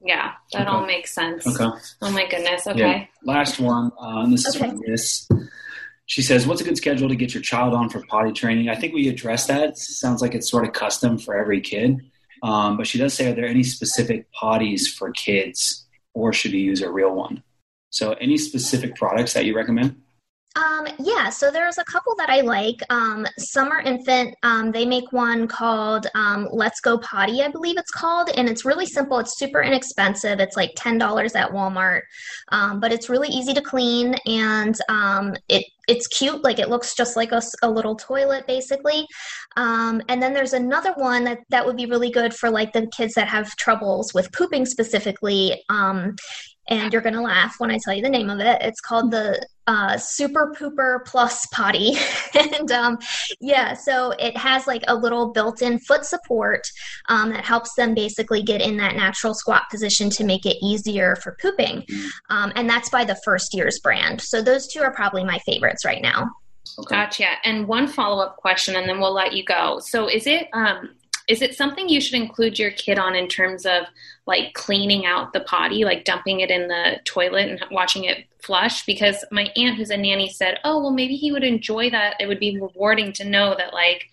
Yeah, that Okay. all makes sense. Okay. Oh my goodness. Okay. Yeah. Last one. Uh, and this is Okay. from Miss. She says, "What's a good schedule to get your child on for potty training?" I think we addressed that. It sounds like it's sort of custom for every kid. Um, but she does say, "Are there any specific potties for kids, or should you use a real one?" So, any specific products that you recommend? Um, yeah, so there's a couple that I like. Um, Summer Infant, um, they make one called um, Let's Go Potty, I believe it's called, and it's really simple. It's super inexpensive. It's like ten dollars at Walmart, um, but it's really easy to clean and um, it it's cute. Like it looks just like a little toilet, basically. Um, and then there's another one that that would be really good for like the kids that have troubles with pooping specifically. Um, and you're going to laugh when I tell you the name of it. It's called the uh, Super Pooper Plus Potty. [LAUGHS] and um, yeah, so it has like a little built in foot support um, that helps them basically get in that natural squat position to make it easier for pooping. Um, and that's by the First Years brand. So those two are probably my favorites right now. Okay. Gotcha. And one follow up question, and then we'll let you go. So, is it um, is it something you should include your kid on in terms of like cleaning out the potty, like dumping it in the toilet and watching it flush? Because my aunt, who's a nanny, said, "Oh, well, maybe he would enjoy that. It would be rewarding to know that like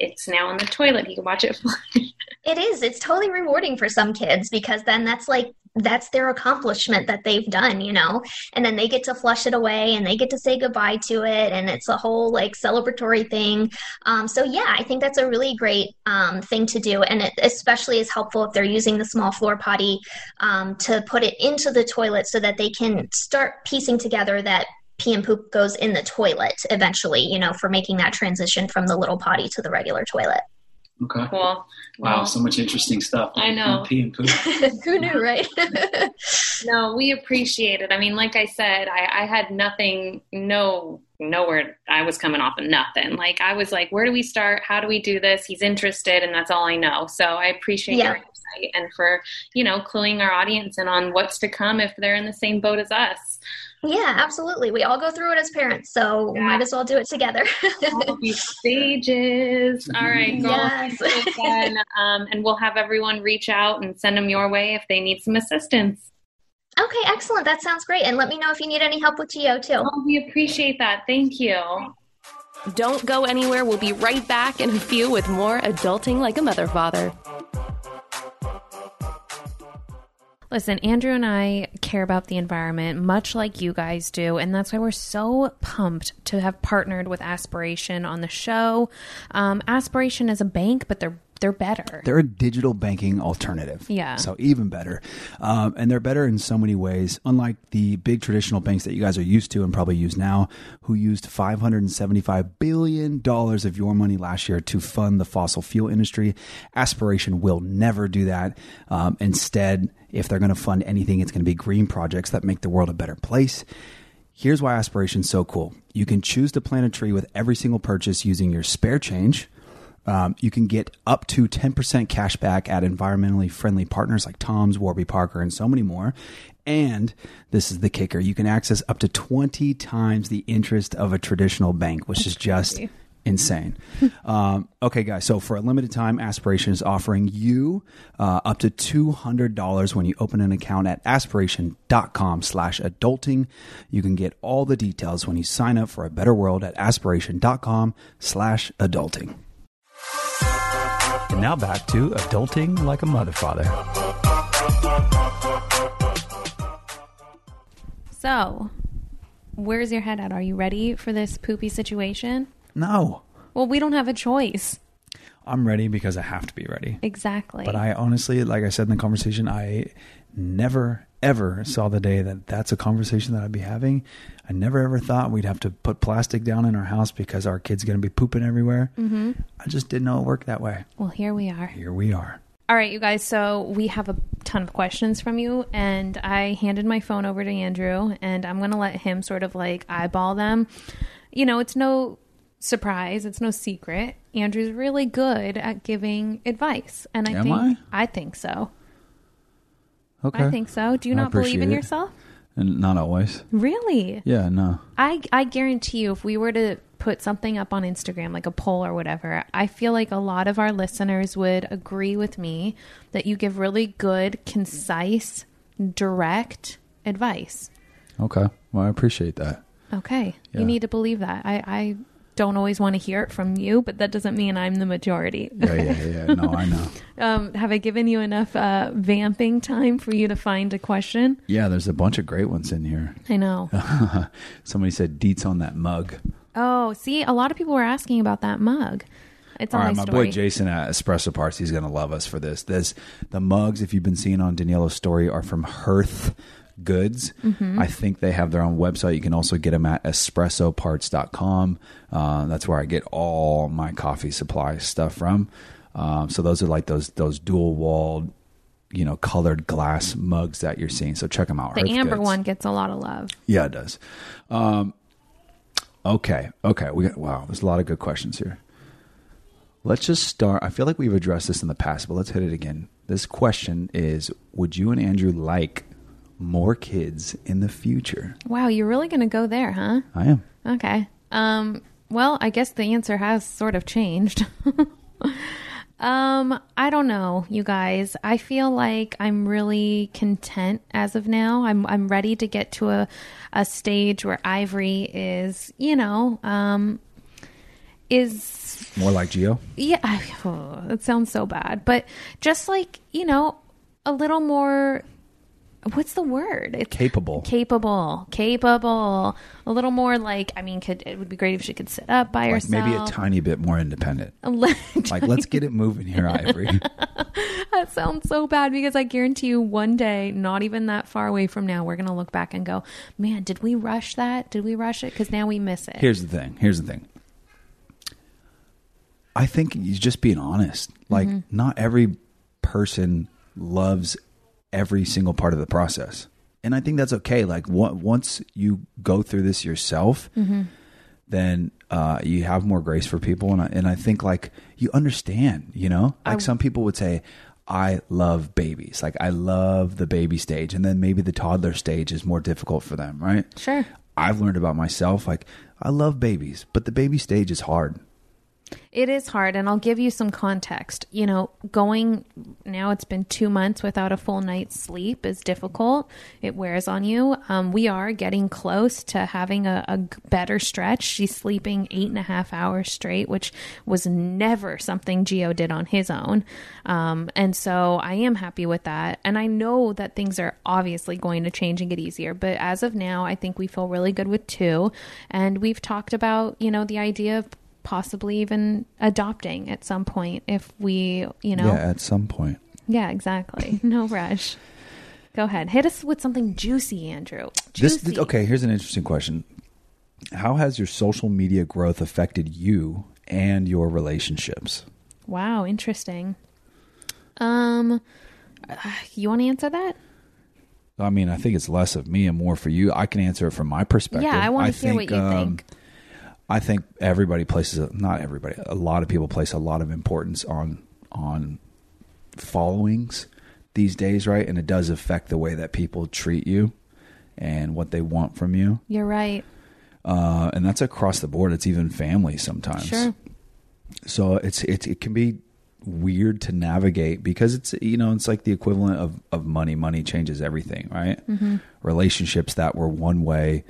it's now in the toilet. He can watch it [LAUGHS] flush." It is. It's totally rewarding for some kids because then that's like that's their accomplishment that they've done, you know? And then they get to flush it away and they get to say goodbye to it. And it's a whole like celebratory thing. Um, so, yeah, I think that's a really great um, thing to do. And it especially is helpful if they're using the small floor potty um, to put it into the toilet so that they can start piecing together that pee and poop goes in the toilet eventually, you know, for making that transition from the little potty to the regular toilet. Okay. Cool. Wow, Well, so much interesting stuff. I know. on Pee and poop. [LAUGHS] Who knew, right? [LAUGHS] No, we appreciate it. I mean, like I said, I, I had nothing, no, nowhere. I was coming off of nothing. Like I was like, where do we start? How do we do this? He's interested, and that's all I know. So I appreciate Yeah. your insight and for you know cluing our audience in on what's to come if they're in the same boat as us. Yeah, absolutely. We all go through it as parents, so we might as well do it together. All these [LAUGHS] stages. All right, girl. Yes. thank again. Um, and we'll have everyone reach out and send them your way if they need some assistance. okay, excellent. That sounds great. And let me know if you need any help with Geo too. Oh, we appreciate that. Thank you. Don't go anywhere. We'll be right back in a few with more Adulting Like a Mother Father. Listen, Andrew and I care about the environment much like you guys do, and that's why we're so pumped to have partnered with Aspiration on the show. Um, Aspiration is a bank, but they're they're better. They're a digital banking alternative. Yeah. So even better. Um, and they're better in so many ways. Unlike the big traditional banks that you guys are used to and probably use now, who used $575 billion of your money last year to fund the fossil fuel industry, Aspiration will never do that. Um, instead, if they're going to fund anything, it's going to be green projects that make the world a better place. Here's why Aspiration's so cool. You can choose to plant a tree with every single purchase using your spare change. Um, you can get up to 10% cash back at environmentally friendly partners like Tom's, Warby Parker, and so many more. And this is the kicker you can access up to 20 times the interest of a traditional bank, which is just insane. um, okay, guys, so for a limited time, Aspiration is offering you uh, up to $200 when you open an account at aspiration.com slash adulting. You can get all the details when you sign up for a better world at aspiration.com slash adulting. And now back to adulting like a mother father. So, where's your head at? Are you ready for this poopy situation? No, Well, we don't have a choice. I'm ready because I have to be ready. Exactly. But I honestly, like I said in the conversation, I never ever saw the day that that's a conversation that I'd be having. I never ever thought we'd have to put plastic down in our house because our kid's going to be pooping everywhere. Mm-hmm. I just didn't know it worked that way. well, here we are. Here we are. All right, you guys. So we have a ton of questions from you, and I handed my phone over to Andrew, and I'm going to let him sort of like eyeball them. You know, it's no surprise, it's no secret. Andrew's really good at giving advice, and I Am think I? think so. Okay. I think so. Do you I not believe in it. yourself? And not always. Really? Yeah, no. I I guarantee you, if we were to put something up on Instagram, like a poll or whatever, I feel like a lot of our listeners would agree with me that you give really good, concise, direct advice. Okay. Well, I appreciate that. Okay, Yeah. you need to believe that. I I don't always want to hear it from you, but that doesn't mean I'm the majority. Yeah, yeah, yeah. [LAUGHS] No, I know. um, have I given you enough uh, vamping time for you to find a question? Yeah, there's a bunch of great ones in here. I know. [LAUGHS] Somebody said deets on that mug. oh, see, a lot of people were asking about that mug. It's All on right, my my story. boy Jason at Espresso Parts, he's going to love us for this. This the mugs, if you've been seeing on Daniela's story, are from Hearth Goods. Mm-hmm. I think they have their own website. You can also get them at espressoparts.com. Uh, that's where I get all my coffee supply stuff from. Um, so those are like those those dual walled, you know, colored glass mugs that you're seeing. So check them out. the Hearth amber Goods. one gets a lot of love. Yeah, it does. Um, okay, okay. We got wow. There's a lot of good questions here. Let's just start. I feel like we've addressed this in the past, but let's hit it again. This question is: Would you and Andrew like more kids in the future? Wow, you're really going to go there, huh? I am. Okay. Um, well, I guess the answer has sort of changed. [LAUGHS] um, I don't know, you guys. I feel like I'm really content as of now. I'm I'm ready to get to a a stage where Ivory is, you know, um is More like Geo. yeah, I, oh, it sounds so bad, but just like you know, a little more what's the word? It's Capable. capable, capable. A little more like I mean, could it would be great if she could sit up by like herself. maybe a tiny bit more independent. [LAUGHS] Like let's get it moving here, Ivory. [LAUGHS] that sounds so bad because I guarantee you one day, not even that far away from now, we're gonna look back and go, "Man, did we rush that? Did we rush it? Because now we miss it." Here's the thing. Here's the thing. I think just being honest. Like, mm-hmm. not every person loves every single part of the process. And I think that's okay. Like, once you go through this yourself, then uh, you have more grace for people. And I, and I think, like, you understand, you know? Like, some people would say, I love babies. Like, I love the baby stage. And then maybe the toddler stage is more difficult for them, right? Sure. I've learned about myself. Like, I love babies, but the baby stage is hard. It is hard, and I'll give you some context. You know, going now, it's been two months without a full night's sleep is difficult. It wears on you. Um, we are getting close to having a better stretch. She's sleeping eight and a half hours straight, which was never something Geo did on his own. Um, and so I am happy with that. And I know that things are obviously going to change and get easier. But as of now, I think we feel really good with two. And we've talked about, you know, the idea of possibly even adopting at some point if we, you know. Yeah, at some point. Yeah, exactly. [LAUGHS] No rush. Go ahead. Hit us with something juicy, Andrew. Juicy. This okay. Here's an interesting question. How has your social media growth affected you and your relationships? Wow, interesting. Um, [SIGHS] you want to answer that? I mean, I think it's less of me and more for you. I can answer it from my perspective. Yeah, I want to hear what you um, think. I think everybody places a, not everybody. A lot of people place a lot of importance on on followings these days, right? And it does affect the way that people treat you and what they want from you. You're right. Uh, and that's across the board. It's even family sometimes. Sure. So it's it's it can be weird to navigate because it's you know it's like the equivalent of of money. Money changes everything, right? Mm-hmm. Relationships that were one way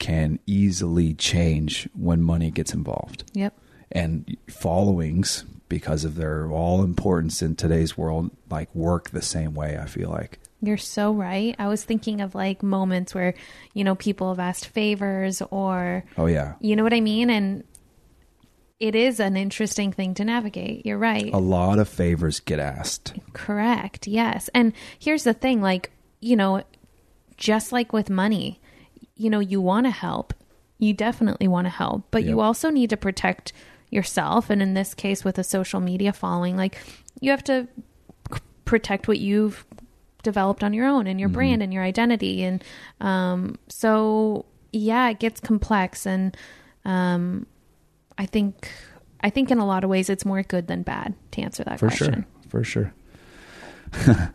can easily change when money gets involved, Yep. and followings because of their all importance in today's world like work the same way. I feel like. You're so right. I was thinking of like moments where, you know, people have asked favors or, Oh yeah, you know what I mean? And it is an interesting thing to navigate. You're right. a lot of favors get asked. Correct. Yes. And here's the thing like, you know, just like with money, you know, you want to help. You definitely want to help, but you also need to protect yourself. And in this case, with a social media following, like you have to c- protect what you've developed on your own and your brand and your identity. And um, so, yeah, it gets complex. And um, I think, I think in a lot of ways, it's more good than bad to answer that for question. For sure for [LAUGHS] sure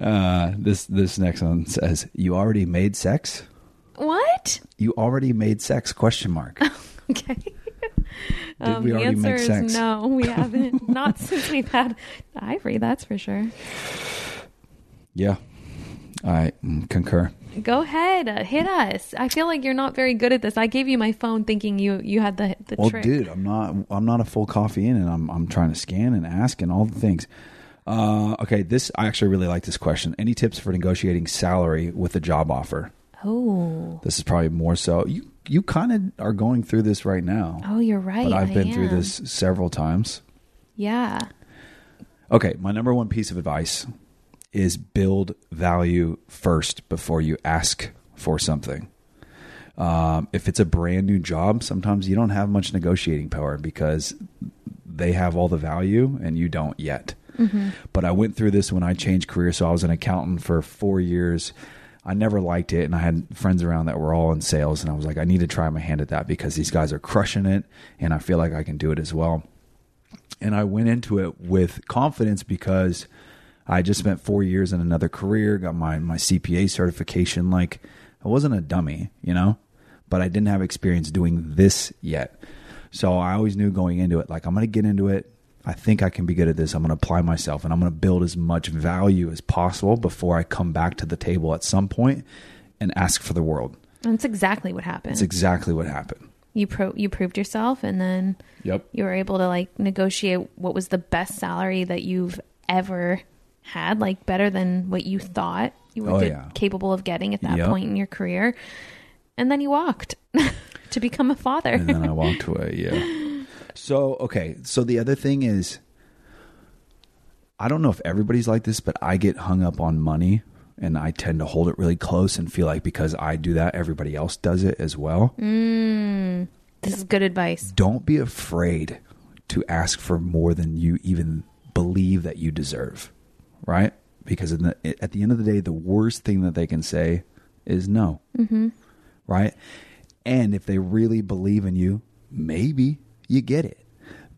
uh this this next one says you already made sex What? you already made sex question mark [LAUGHS] Okay. did [LAUGHS] we the already answer make is no, we [LAUGHS] haven't. Not since we've had Ivory, that's for sure. yeah i concur Go ahead, uh, hit us. I feel like you're not very good at this. I gave you my phone thinking you you had the the well trick. dude i'm not i'm not a full coffee in and i'm i'm trying to scan and ask and all the things uh okay this i actually really like this question any tips for negotiating salary with a job offer Oh, this is probably more so you you kind of are going through this right now oh, you're right. but i've I been through this several times Yeah. Okay, my number one piece of advice is build value first before you ask for something. Um, if it's a brand new job, sometimes you don't have much negotiating power because they have all the value and you don't yet. But I went through this when I changed career. So I was an accountant for four years. I never liked it, and I had friends around that were all in sales, and I was like, I need to try my hand at that because these guys are crushing it, and I feel like I can do it as well and I went into it with confidence because I just spent four years in another career, got my my CPA certification. Like I wasn't a dummy, you know, but I didn't have experience doing this yet. So I always knew going into it, like I'm going to get into it. I think I can be good at this. I'm going to apply myself and I'm going to build as much value as possible before I come back to the table at some point and ask for the world. That's exactly what happened. It's exactly what happened. you pro you proved yourself, and then Yep. you were able to like negotiate what was the best salary that you've ever had, like better than what you thought you were Oh, good- yeah. capable of getting at that Yep. point in your career. And then you walked [LAUGHS] to become a father. and then I walked [LAUGHS] away. Yeah. So okay. So the other thing is, I don't know if everybody's like this, but I get hung up on money, and I tend to hold it really close and feel like because I do that, everybody else does it as well. this is good advice. Don't be afraid to ask for more than you even believe that you deserve, right? Because in the, at the end of the day, the worst thing that they can say is no, mm-hmm. right? And if they really believe in you, maybe you get it.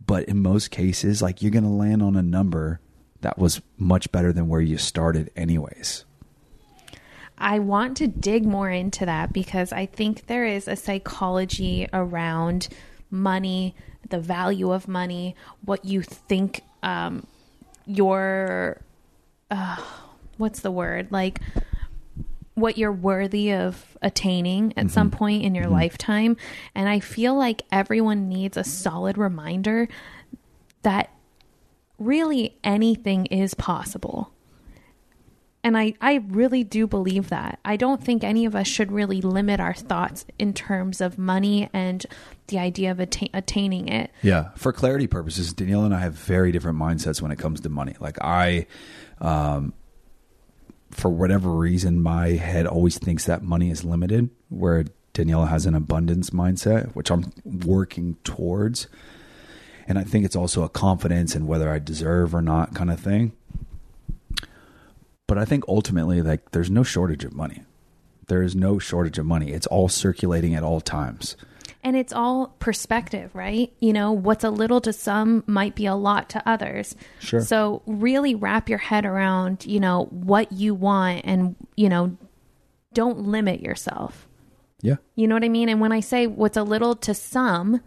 But in most cases, like you're going to land on a number that was much better than where you started, anyways. I want to dig more into that because I think there is a psychology around money, the value of money, what you think um, your uh, what's the word like what you're worthy of attaining at some point in your lifetime. And I feel like everyone needs a solid reminder that really anything is possible. And I, I really do believe that. I don't think any of us should really limit our thoughts in terms of money and the idea of atta- attaining it. Yeah. For clarity purposes, Daniela and I have very different mindsets when it comes to money. Like I, um, for whatever reason, my head always thinks that money is limited, where Daniela has an abundance mindset, which I'm working towards. And I think it's also a confidence in whether I deserve or not kind of thing. But I think ultimately, like, there's no shortage of money. There is no shortage of money. It's all circulating at all times. And it's all perspective, right? You know, what's a little to some might be a lot to others. Sure. So really wrap your head around, you know, what you want and, you know, don't limit yourself. Yeah. You know what I mean? And when I say what's a little to some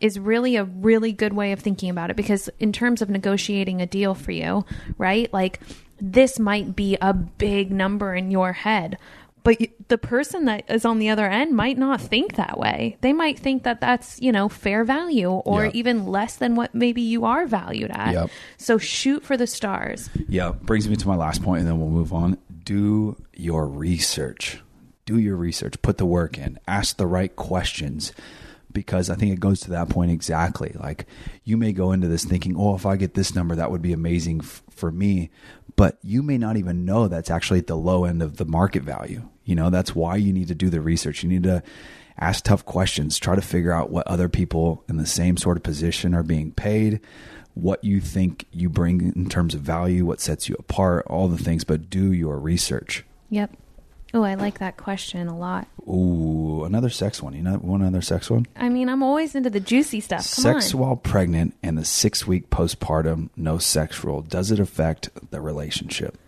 is really a really good way of thinking about it because in terms of negotiating a deal for you, right? Like this might be a big number in your head, but the person that is on the other end might not think that way. They might think that that's, you know, fair value or Yep. even less than what maybe you are valued at. Yep. So shoot for the stars. Yeah, brings me to my last point, and then we'll move on. Do your research. Do your research. Put the work in. Ask the right questions. Because I think it goes to that point exactly. Like you may go into this thinking, "Oh, if I get this number, that would be amazing f- for me," but you may not even know that's actually at the low end of the market value. You know, that's why you need to do the research. You need to ask tough questions. Try to figure out what other people in the same sort of position are being paid what you think you bring in terms of value, what sets you apart, all the things, but do your research. Yep. Oh, I like that question a lot. Ooh, another sex one. You know, one other sex one? I mean, I'm always into the juicy stuff. Come sex on. while pregnant and the six week postpartum no sex rule. Does it affect the relationship?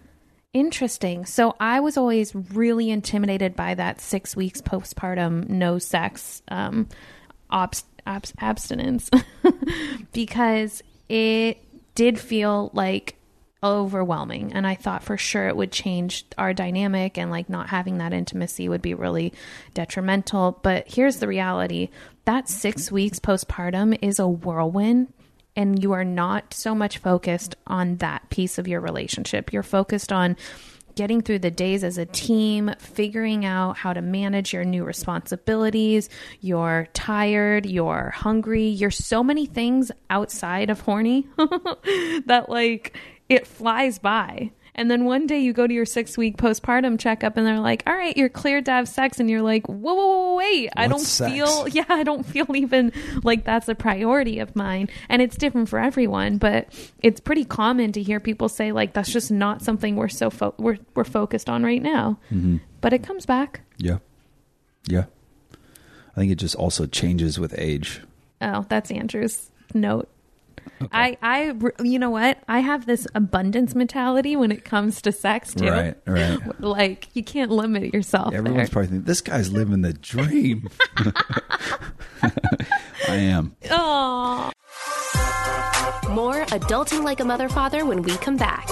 Interesting. So I was always really intimidated by that six weeks postpartum no sex um, obs- abs- abstinence [LAUGHS] because it did feel like overwhelming. And i thought for sure it would change our dynamic and like not having that intimacy would be really detrimental. But here's the reality. That 6 weeks postpartum is a whirlwind and you are not so much focused on that piece of your relationship. You're focused on getting through the days as a team, figuring out how to manage your new responsibilities. You're tired, you're hungry, you're so many things outside of horny [LAUGHS] that like it flies by. And then one day you go to your six week postpartum checkup and they're like, all right, you're cleared to have sex. And you're like, whoa, whoa, whoa wait, I don't sex? feel, [LAUGHS] yeah, I don't feel even like that's a priority of mine. And it's different for everyone, but it's pretty common to hear people say like, that's just not something we're so, fo- we're, we're focused on right now. Mm-hmm. But it comes back. Yeah. Yeah. I think it just also changes with age. Oh, that's Andrew's note. I, I, you know what? I have this abundance mentality when it comes to sex too. Right, right. [LAUGHS] Like you can't limit yourself. Everyone's there. probably thinking, this guy's living the dream. [LAUGHS] [LAUGHS] I am. Aw. More Adulting Like a Mother Father when we come back.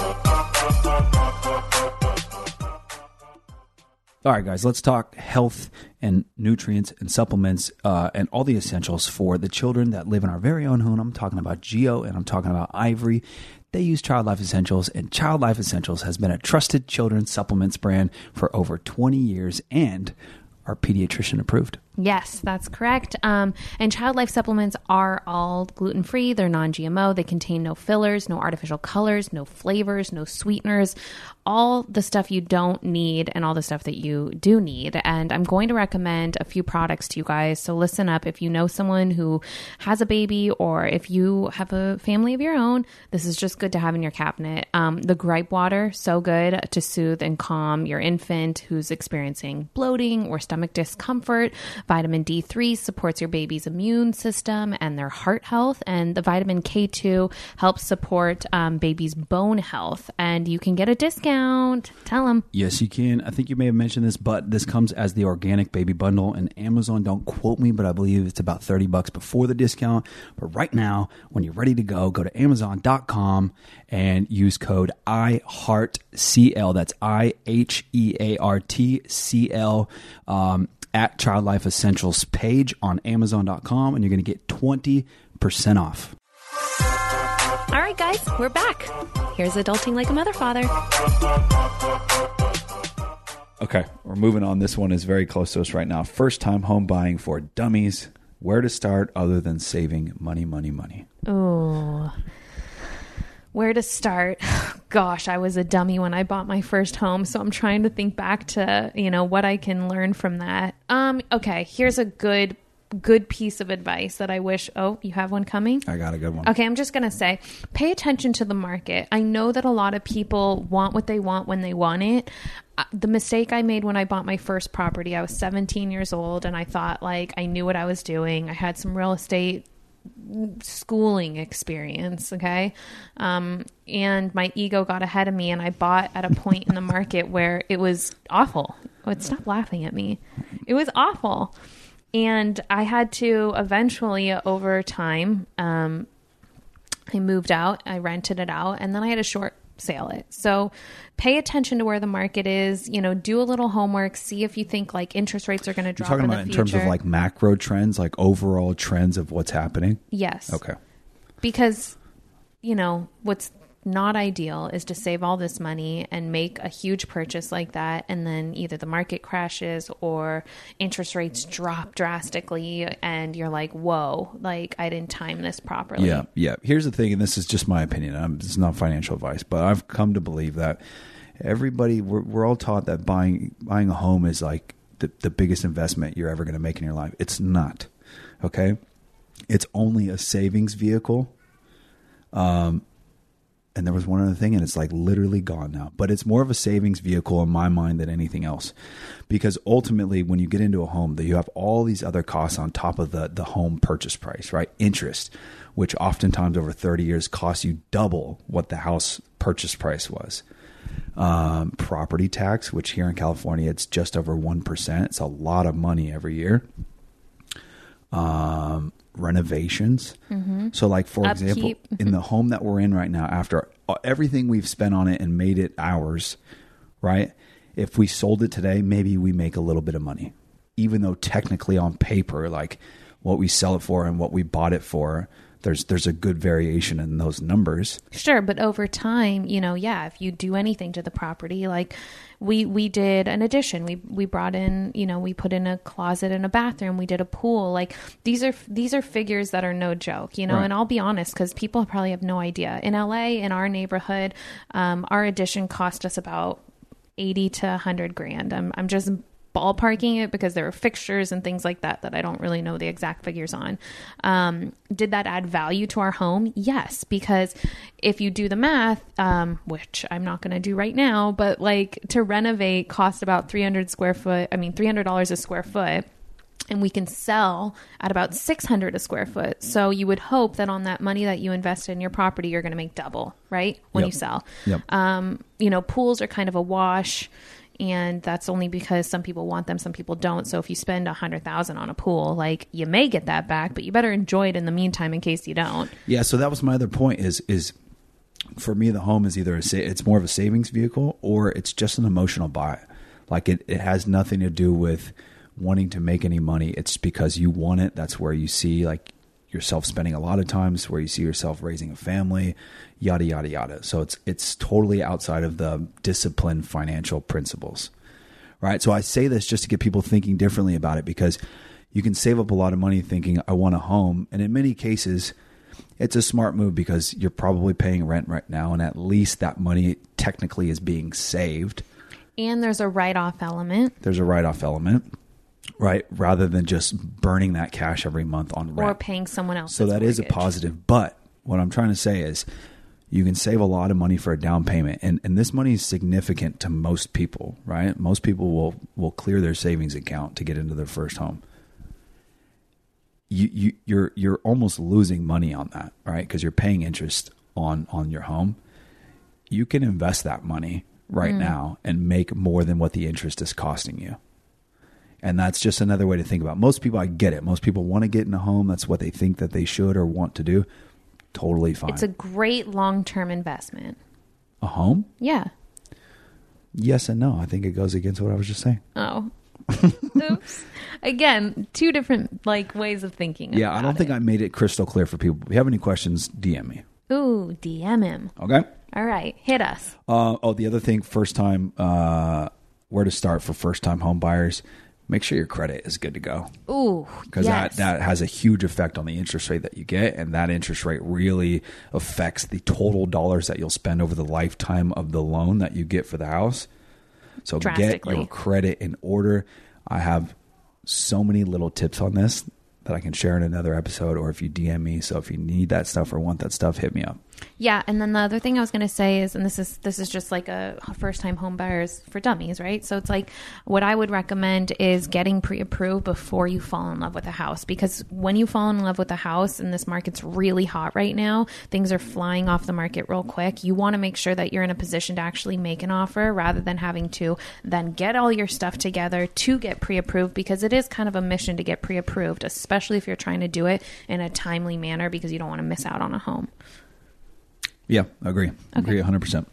All right, guys, let's talk health and nutrients and supplements uh, and all the essentials for the children that live in our very own home. I'm talking about Geo and I'm talking about Ivory. they use Child Life Essentials, and Child Life Essentials has been a trusted children's supplements brand for over 20 years and are pediatrician approved. Yes, that's correct. Um, and Child Life supplements are all gluten free. They're non GMO. They contain no fillers, no artificial colors, no flavors, no sweeteners, all the stuff you don't need and all the stuff that you do need. And I'm going to recommend a few products to you guys. So listen up. If you know someone who has a baby or if you have a family of your own, this is just good to have in your cabinet. Um, the gripe water, so good to soothe and calm your infant who's experiencing bloating or stomach discomfort. Vitamin D3 supports your baby's immune system and their heart health, and the vitamin K2 helps support um, baby's bone health. And you can get a discount. Tell them. Yes, you can. I think you may have mentioned this, but this comes as the organic baby bundle and Amazon. Don't quote me, but I believe it's about 30 bucks before the discount. But right now, when you're ready to go, go to amazon.com and use code IHEARTCL. That's I H E A R T C L. Um, at Child Life Essentials page on Amazon.com, and you're going to get 20% off. All right, guys, we're back. Here's Adulting Like a Mother Father. Okay, we're moving on. This one is very close to us right now. First time home buying for dummies. Where to start other than saving money, money, money? Oh, where to start? [SIGHS] Gosh, I was a dummy when I bought my first home, so I'm trying to think back to, you know, what I can learn from that. Um, okay, here's a good good piece of advice that I wish oh, you have one coming? I got a good one. Okay, I'm just going to say pay attention to the market. I know that a lot of people want what they want when they want it. Uh, The mistake I made when I bought my first property, I was 17 years old and I thought like I knew what I was doing. I had some real estate schooling experience okay? Um, and my ego got ahead of me and i bought at a point in the market where it was awful. Oh, stop laughing at me. It was awful. And i had to eventually over time um, i moved out. I rented it out. And then i had a short sale it so pay attention to where the market is you know do a little homework see if you think like interest rates are going to You're drop talking in about in terms of like macro trends, like overall trends of what's happening. yes Okay. because you know what's not ideal is to save all this money and make a huge purchase like that and then either the market crashes or interest rates drop drastically and you're like whoa like i didn't time this properly Yeah, yeah. Here's the thing, and this is just my opinion. I'm, this is not financial advice, but I've come to believe that everybody we're, we're all taught that buying buying a home is like the, the biggest investment you're ever going to make in your life. It's not. Okay, it's only a savings vehicle. Um, and there was one other thing, and it's like literally gone now. But it's more of a savings vehicle in my mind than anything else, because ultimately, when you get into a home, that you have all these other costs on top of the the home purchase price, right? Interest, which oftentimes over thirty years costs you double what the house purchase price was. Um, property tax, which here in California it's just over one percent. It's a lot of money every year. Um, renovations. Mm-hmm. So, like for example, in the home that we're in right now, after everything we've spent on it and made it ours, right? If we sold it today, maybe we make a little bit of money, even though technically on paper, like what we sell it for and what we bought it for, there's there's a good variation in those numbers. Sure, but over time, you know, yeah, if you do anything to the property, like we we did an addition, we we brought in, you know, we put in a closet and a bathroom, we did a pool. Like these are these are figures that are no joke, you know. Right. And I'll be honest, because people probably have no idea. In LA, in our neighborhood, um, our addition cost us about eighty to hundred grand. I'm I'm just ballparking it because there are fixtures and things like that that I don't really know the exact figures on. Um, did that add value to our home? Yes, because if you do the math, um, which I'm not going to do right now, but like to renovate cost about 300 square foot. I mean, $300 a square foot and we can sell at about 600 a square foot so you would hope that on that money that you invested in your property you're going to make double right when Yep. you sell Yep. um, you know pools are kind of a wash and that's only because some people want them some people don't so if you spend a hundred thousand on a pool like you may get that back but you better enjoy it in the meantime in case you don't Yeah, so that was my other point. Is is for me the home is either a sa- it's more of a savings vehicle or it's just an emotional buy. Like it, it has nothing to do with wanting to make any money. It's because you want it. That's where you see like yourself spending a lot of times, where you see yourself raising a family, yada yada yada. So it's it's totally outside of the disciplined financial principles. Right? So I say this just to get people thinking differently about it because you can save up a lot of money thinking I want a home, and in many cases it's a smart move because you're probably paying rent right now and at least that money technically is being saved. And there's a write-off element. There's a write-off element right? Rather than just burning that cash every month on rent or paying someone else. So that is a positive. But what I'm trying to say is you can save a lot of money for a down payment and, and this money is significant to most people, right? Most people will will clear their savings account to get into their first home. You, you you're you're almost losing money on that, right? Because you're paying interest on on your home. You can invest that money right mm. now and make more than what the interest is costing you. And that's just another way to think about it. Most people, I get it. Most people want to get in a home. That's what they think that they should or want to do. Totally fine. It's a great long term investment. A home? Yeah. Yes and no. I think it goes against what I was just saying. Oh. [LAUGHS] Oops. Again, two different like ways of thinking. Yeah, I don't think I made it crystal clear for people. If you have any questions, DM me. Ooh, DM him. Okay. All right, hit us. Uh, oh, the other thing, first time, uh, where to start for first time home buyers make sure your credit is good to go. Ooh, because yes. that that has a huge effect on the interest rate that you get, and that interest rate really affects the total dollars that you'll spend over the lifetime of the loan that you get for the house. So get your credit in order. I have so many little tips on this that I can share in another episode, or if you DM me. So if you need that stuff or want that stuff, hit me up. Yeah, and then the other thing I was going to say is, and this is this is just like a first time home buyers for dummies, right? So it's like what I would recommend is getting pre approved before you fall in love with a house, because when you fall in love with a house and this market's really hot right now, things are flying off the market real quick. You want to make sure that you're in a position to actually make an offer rather than having to then get all your stuff together to get pre approved, because it is kind of a mission to get pre approved, especially if you're trying to do it in a timely manner because you don't want to miss out on a home. Yeah, agree. Okay. Agree 100%.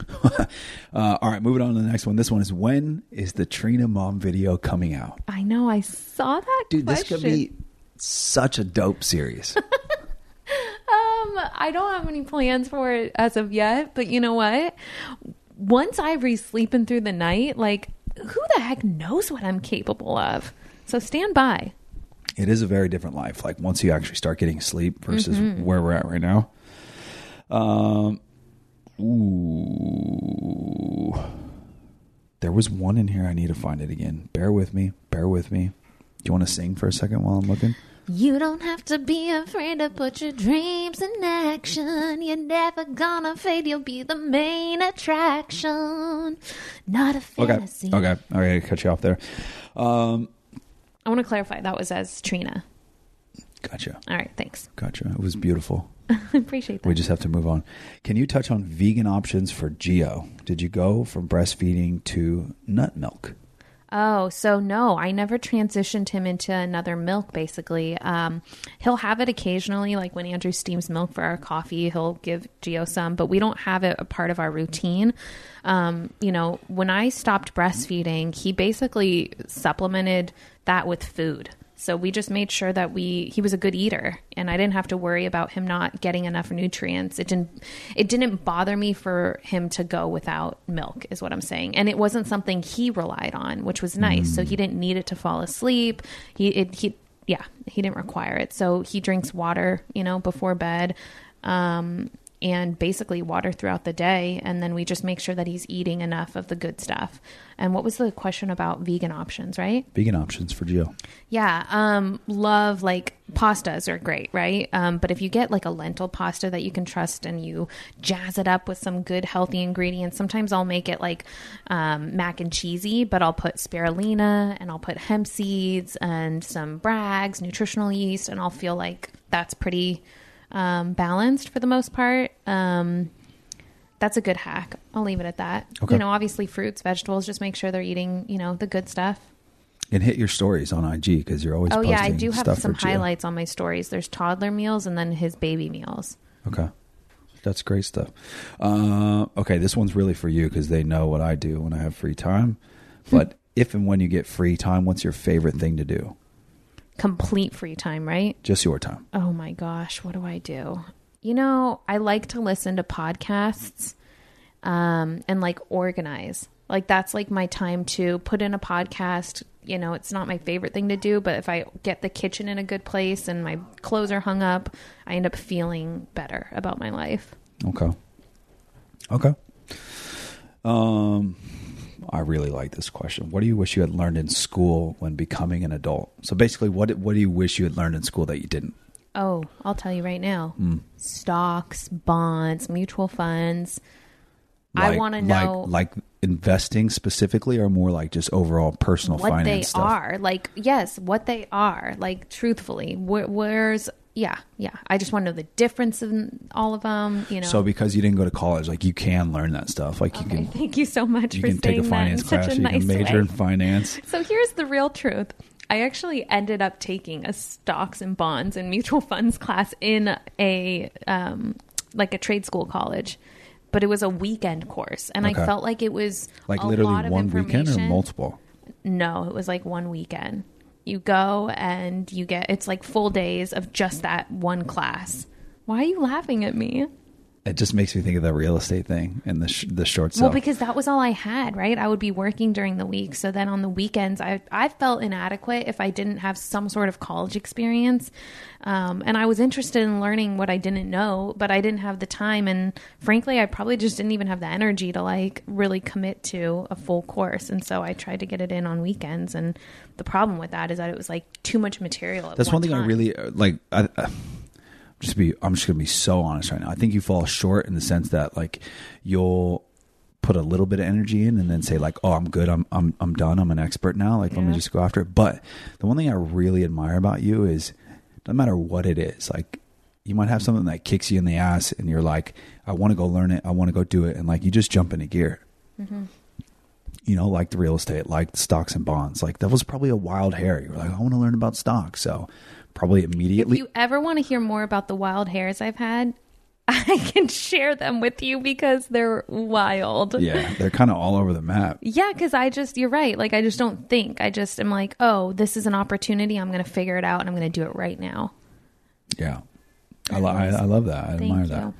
[LAUGHS] uh, all right, moving on to the next one. This one is when is the Trina mom video coming out? I know, I saw that. Dude, question. this could be such a dope series. [LAUGHS] um, I don't have any plans for it as of yet, but you know what? Once Ivory's sleeping through the night, like who the heck knows what I'm capable of? So stand by. It is a very different life. Like once you actually start getting sleep versus mm-hmm. where we're at right now. Um, ooh. There was one in here. I need to find it again. Bear with me. Bear with me. Do you want to sing for a second while I'm looking? You don't have to be afraid to put your dreams in action. You're never gonna fade. You'll be the main attraction, not a fantasy. Okay, okay, all right. Cut you off there. Um, I want to clarify that was as Trina. Gotcha. All right, thanks. Gotcha. It was beautiful. I [LAUGHS] appreciate that. We just have to move on. Can you touch on vegan options for Geo? Did you go from breastfeeding to nut milk? Oh, so no, I never transitioned him into another milk, basically. Um, he'll have it occasionally, like when Andrew steams milk for our coffee, he'll give Geo some, but we don't have it a part of our routine. Um, you know, when I stopped breastfeeding, he basically supplemented that with food. So we just made sure that we he was a good eater and I didn't have to worry about him not getting enough nutrients. It didn't it didn't bother me for him to go without milk is what I'm saying. And it wasn't something he relied on, which was nice. Mm. So he didn't need it to fall asleep. He it, he yeah, he didn't require it. So he drinks water, you know, before bed. Um, and basically water throughout the day. And then we just make sure that he's eating enough of the good stuff. And what was the question about vegan options, right? Vegan options for Geo. Yeah. Um, love like pastas are great, right? Um, but if you get like a lentil pasta that you can trust and you jazz it up with some good healthy ingredients, sometimes I'll make it like um, mac and cheesy, but I'll put spirulina and I'll put hemp seeds and some Bragg's, nutritional yeast, and I'll feel like that's pretty um, balanced for the most part. Um, that's a good hack. I'll leave it at that. Okay. You know, obviously fruits, vegetables, just make sure they're eating, you know, the good stuff. And hit your stories on IG because you're always. Oh yeah, I do have some highlights on my stories. There's toddler meals and then his baby meals. Okay, that's great stuff. Uh, okay, this one's really for you because they know what I do when I have free time. [LAUGHS] But if and when you get free time, what's your favorite thing to do? Complete free time, right? Just your time. Oh my gosh, what do I do? You know, I like to listen to podcasts um, and like organize. Like that's like my time to put in a podcast. You know, it's not my favorite thing to do, but if I get the kitchen in a good place and my clothes are hung up, I end up feeling better about my life. Okay. Okay. Um, I really like this question. What do you wish you had learned in school when becoming an adult? So basically, what what do you wish you had learned in school that you didn't? Oh, I'll tell you right now. Hmm. Stocks, bonds, mutual funds. I want to know like, like investing specifically, or more like just overall personal what finance they stuff. are. Like, yes, what they are. Like, truthfully, where, where's yeah, yeah. I just want to know the difference in all of them. You know. So because you didn't go to college, like you can learn that stuff. Like you can thank you so much you for can take a finance class. a You nice can major way. in finance. [LAUGHS] So here's the real truth. I actually ended up taking a stocks and bonds and mutual funds class in a um, like a trade school college, but it was a weekend course, and Okay. I felt like it was Like a literally lot of one weekend or multiple. No, it was like one weekend. You go and you get it's like full days of just that one class. Why are you laughing at me? It just makes me think of the real estate thing and the sh- the short sale. Well, because that was all I had, right? I would be working during the week. So then on the weekends, I, I felt inadequate if I didn't have some sort of college experience. Um, and I was interested in learning what I didn't know, but I didn't have the time. And frankly, I probably just didn't even have the energy to like really commit to a full course. And so I tried to get it in on weekends. And the problem with that is that it was like too much material. At That's one thing I really uh, like. I, I, just be. I'm just gonna be so honest right now. I think you fall short in the sense that like you'll put a little bit of energy in and then say like, "Oh, I'm good. I'm I'm I'm done. I'm an expert now. Like, let me just go after it." But the one thing I really admire about you is, no matter what it is, like you might have something that kicks you in the ass, and you're like, "I want to go learn it. I want to go do it," and like you just jump into gear. Mm-hmm. You know, like the real estate, like the stocks and bonds. Like that was probably a wild hair. You were like, "I want to learn about stocks," so probably immediately. If you ever want to hear more about the wild hairs I've had, [LAUGHS] I can share them with you because they're wild. Yeah, they're kind of all over the map. Yeah, because I just, you're right. Like, I just don't think. I just am like, oh, this is an opportunity. I'm going to figure it out and I'm going to do it right now. Yeah, I, lo- I, I love that. I admire Thank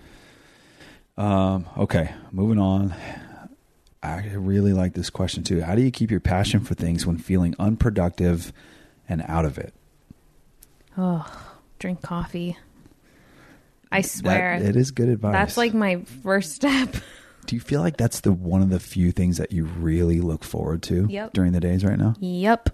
that. Um, okay, moving on. I really like this question too. How do you keep your passion for things when feeling unproductive and out of it? Oh, drink coffee. I swear. That, it is good advice. that's like my first step. [LAUGHS] Do you feel like that's the one of the few things that you really look forward to Yep. during the days right now? yep.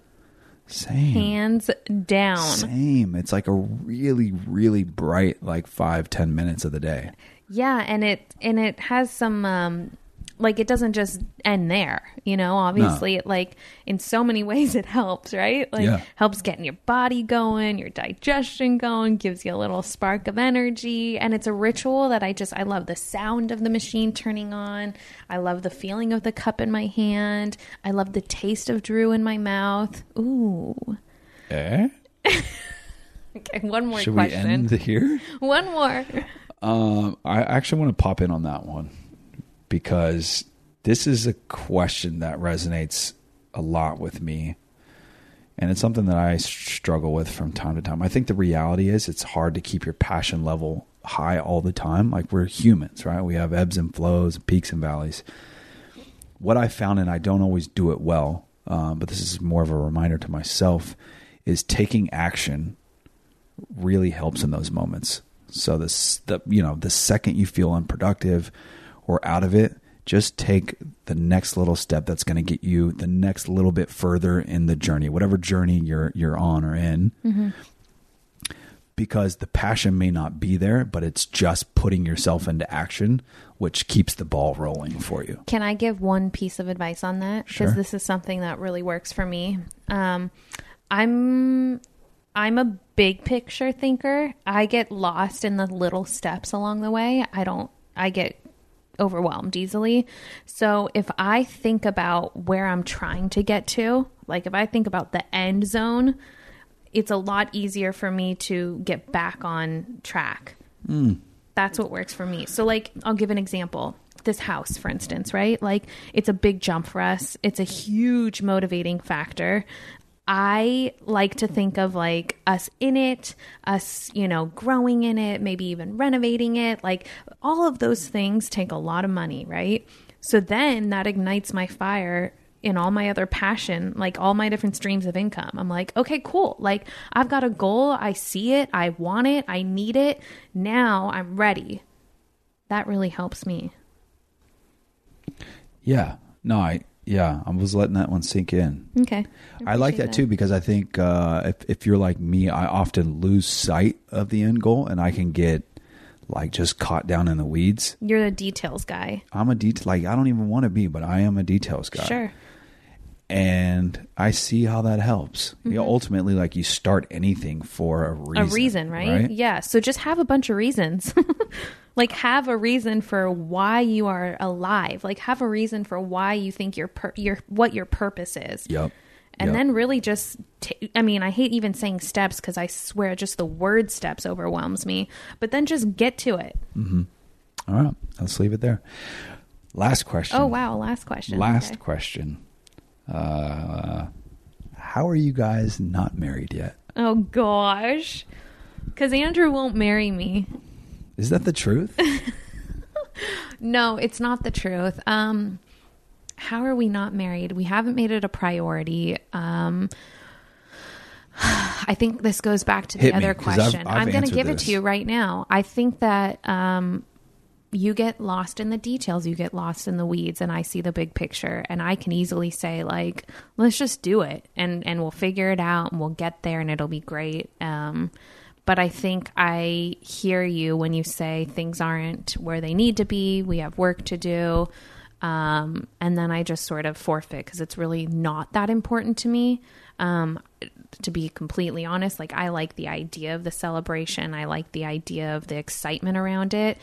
Same. Hands down. Same. It's like a really, really bright, like five, ten minutes of the day. Yeah, and it and it has some um like it doesn't just end there, you know. Obviously, it like in so many [LAUGHS] ways it helps, right? Like Yeah. helps getting your body going, your digestion going, gives you a little spark of energy, and it's a ritual that I just I love the sound of the machine turning on. I love the feeling of the cup in my hand. I love the taste of Drew in my mouth. Ooh. Eh? [LAUGHS] Okay, one more Should question. we end here? One more. Um, I actually want to pop in on that one because this is a question that resonates a lot with me. And it's something that I struggle with from time to time. I think the reality is it's hard to keep your passion level high all the time. Like we're humans, right? We have ebbs and flows, peaks and valleys. What I found, and I don't always do it well, um, but this is more of a reminder to myself, is taking action really helps in those moments. So this the you know, the second you feel unproductive or out of it, just take the next little step that's going to get you the next little bit further in the journey, whatever journey you're you're on or in. Because the passion may not be there, but it's just putting yourself into action which keeps the ball rolling for you. Can I give one piece of advice on that? Because Sure. this is something that really works for me. Um, I'm I'm a big picture thinker. I get lost in the little steps along the way. I don't. I get overwhelmed easily. So if I think about where I'm trying to get to, like if I think about the end zone, it's a lot easier for me to get back on track. Hmm. That's what works for me. So, like, I'll give an example. This house, for instance, right? Like, it's a big jump for us. It's a huge motivating factor. I like to think of like us in it, us, you know, growing in it, maybe even renovating it. Like all of those things take a lot of money, right? So then that ignites my fire in all my other passion, like all my different streams of income. I'm like, okay, cool. Like I've got a goal. I see it. I want it. I need it. Now I'm ready. That really helps me. Yeah. No, I yeah, I was letting that one sink in. Okay. I, like that, too because I think uh, if if you're like me, I often lose sight of the end goal, and I can get like just caught down in the weeds. You're the details guy. I'm a detail like I don't even want to be, but I am a details guy. Sure. And I see how that helps. You know, ultimately, like you start anything for a reason. Mm-hmm. a reason, right? Yeah. So just have a bunch of reasons. [LAUGHS] like have a reason for why you are alive. Like have a reason for why you think your per- your what your purpose is. Yep. And Yep. then really just t- I mean, I hate even saying steps cuz I swear just the word steps overwhelms me. But then just get to it. All right, let's leave it there. Last question. Oh wow, last question. Last Okay. question. Uh, how are you guys not married yet? Oh gosh. Cuz Andrew won't marry me. Is that the truth? [LAUGHS] No, it's not the truth. Um, how are we not married? We haven't made it a priority. Um, [SIGHS] I think this goes back to the Hit me, other I've- question. I've I'm going to give it to you right now. I think that um, you get lost in the details, you get lost in the weeds, and I see the big picture. And I can easily say, like, let's just do it, and and we'll figure it out, and we'll get there, and it'll be great. Um, but I think I hear you when you say things aren't where they need to be. We have work to do. Um, and then I just sort of forfeit because it's really not that important to me. Um, to be completely honest, like I like the idea of the celebration, I like the idea of the excitement around it.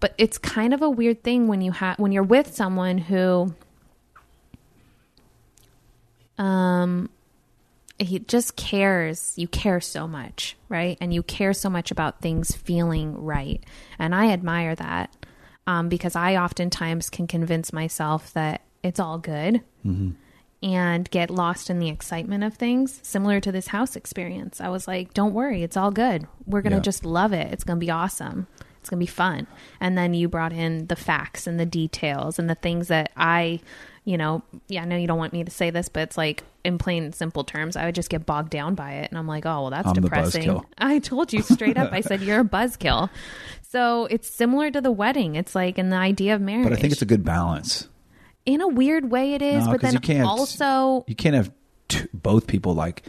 But it's kind of a weird thing when you have when you're with someone who um he just cares. You care so much right? And you care so much about things feeling right. And i admire that um, because i oftentimes can convince myself that it's all good and get lost in the excitement of things similar to this house experience. I was like don't worry it's all good. We're gonna Yeah. just love it. It's gonna be awesome. It's gonna be fun. And then you brought in the facts and the details and the things that i you know yeah i know you don't want me to say this but it's like in plain simple terms i would just get bogged down by it and i'm like oh well that's I'm depressing [LAUGHS] i told you straight up i said you're a buzzkill so it's similar to the wedding it's like in the idea of marriage but I think it's a good balance. in a weird way it is No, but then you can't- also You can't have t- both people like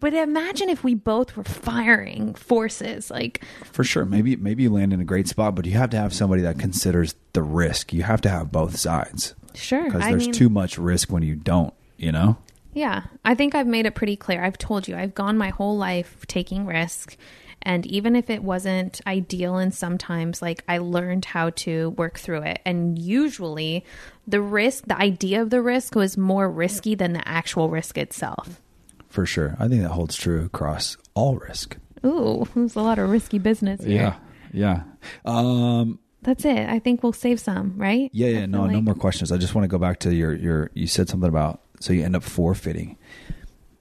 But imagine if we both were firing forces. Like, for sure. Maybe maybe you land in a great spot, but you have to have somebody that considers the risk. You have to have both sides sure. because there's mean, too much risk when you don't. You know. yeah, I think I've made it pretty clear. I've told you, I've gone my whole life taking risk. And even if it wasn't ideal, and sometimes like I learned how to work through it. And usually the risk, the idea of the risk was more risky than the actual risk itself. For sure. I think that holds true across all risk. Ooh, [LAUGHS] there's a lot of risky business here. Yeah. Um, That's it. I think we'll save some, right? yeah, yeah. No, no more questions. I just want to go back to your, your, you said something about, so you end up forfeiting.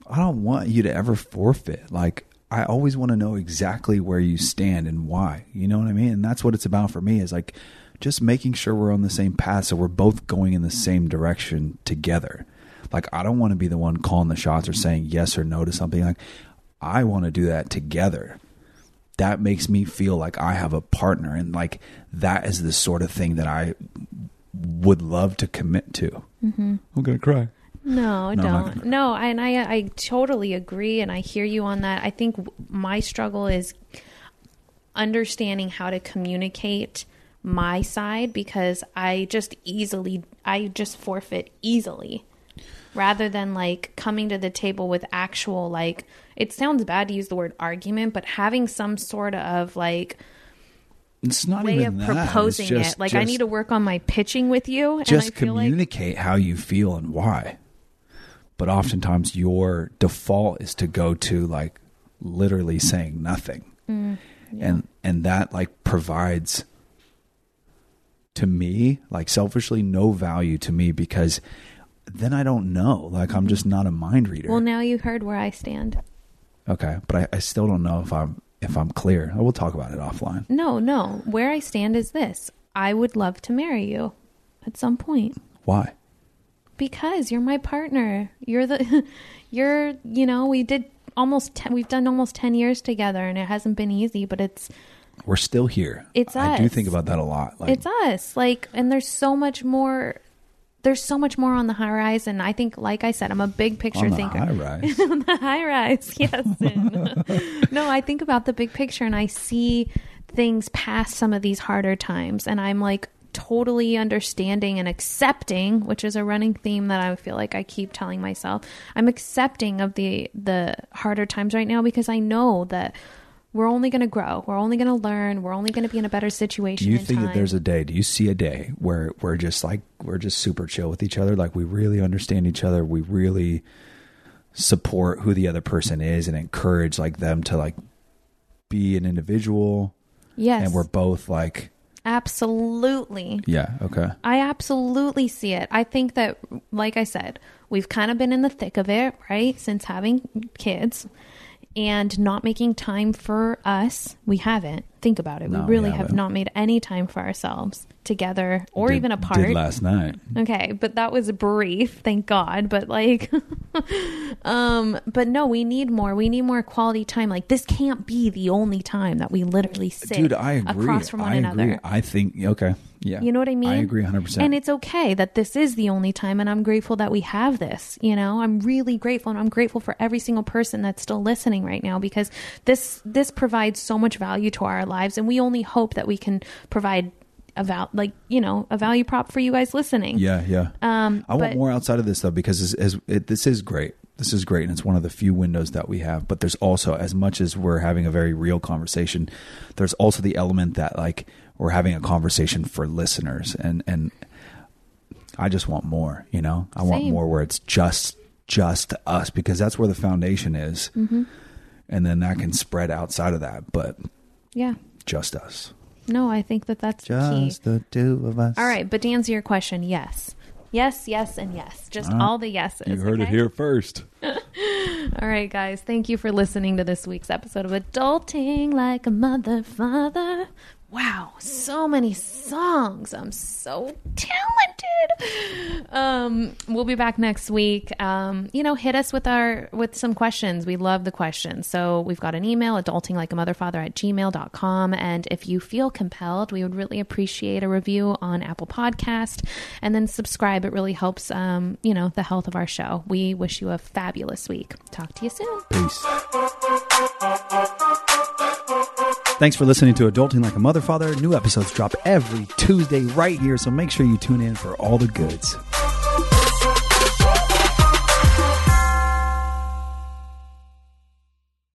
I don't want you to ever forfeit. Like, I always want to know exactly where you stand and why. You know what I mean? And that's what it's about for me is like just making sure we're on the same path so we're both going in the same direction together. Like, I don't want to be the one calling the shots or saying yes or no to something. Like, I want to do that together. That makes me feel like I have a partner. And like, that is the sort of thing that I would love to commit to. Mm-hmm. I'm going to cry. No, No, don't. No, and I I totally agree and I hear you on that. I think my struggle is understanding how to communicate my side because I just easily I just forfeit easily rather than like coming to the table with actual like it sounds bad to use the word argument but having some sort of like It's not way even of that. Proposing just- it like I need to work on my pitching with you and just feel like communicate how you feel and why. But oftentimes your default is to go to like literally saying nothing. Mm, And and that like provides to me, like selfishly no value to me because then I don't know. Like I'm just mm-hmm. not a mind reader. Well, now you heard where I stand. okay, but I, I still don't know if I'm if I'm clear. We'll talk about it offline. No, no. Where I stand is this. I would love to marry you at some point Why? because you're my partner. You're the [LAUGHS] you're, you know, we did almost 10, we've done almost 10 years together and it hasn't been easy, but it's We're still here. It's I do think about that a lot. Like it's us. Like and there's so much more there's so much more on the horizon. I think like I said, I'm a big picture on the thinker. high rise. [LAUGHS] on the high rise. [LAUGHS] Yes. no, I think about the big picture and I see things past some of these harder times and I'm like totally understanding and accepting, which is a running theme that I feel like I keep telling myself. I'm accepting of the the harder times right now because I know that we're only going to grow. We're only going to learn. We're only going to be in a better situation. Do you in think that there's a day? Do you see a day where we're just like we're just super chill with each other? Like we really understand each other. We really support who the other person is and encourage like them to like be an individual. yes, And we're both like, absolutely. yeah, okay, I absolutely see it. I think that, like I said, we've kind of been in the thick of it, right? Since having kids and not making time for us. We haven't. Think about it. No, we we really have haven't. made any time for ourselves together or Did- even apart. Did last night. Okay, but that was brief, thank God. But like, [LAUGHS] um, but no, we need more. We need more quality time. Like this can't be the only time that we literally sit Dude, I agree. across from one I another. agree. I think okay, yeah. You know what I mean? I agree 100. percent And it's okay that this is the only time, and I'm grateful that we have this. You know, I'm really grateful, and I'm grateful for every single person that's still listening right now because this this provides so much value to our lives, and we only hope that we can provide a val like you know a value prop for you guys listening. Yeah, yeah. Um, I want more outside of this though because as it, this is great. This is great, and it's one of the few windows that we have. But there's also, as much as we're having a very real conversation, there's also the element that like we're having a conversation for listeners, and and I just want more. You know, I want more where it's just just us because that's where the foundation is, Mm-hmm. and then that can spread outside of that. But Yeah. just us, No, I think that that's the key. just the two of us. All right, but to answer your question, yes. Yes, yes, and yes. Just All right. all the yeses. you heard it here first. [LAUGHS] All right, guys. Thank you for listening to this week's episode of Adulting Like a Mother Father. Wow, so many songs. I'm so talented. Um, we'll be back next week. Um, you know, hit us with our with some questions. We love the questions. So we've got an email, adultinglikeamotherfather at gmail.com. And if you feel compelled, we would really appreciate a review on Apple Podcast and then subscribe. It really helps um, you know, the health of our show. We wish you a fabulous week. Talk to you soon. Peace. Thanks for listening to Adulting Like a Mother Father. New episodes drop every Tuesday right here, so make sure you tune in for all the goods.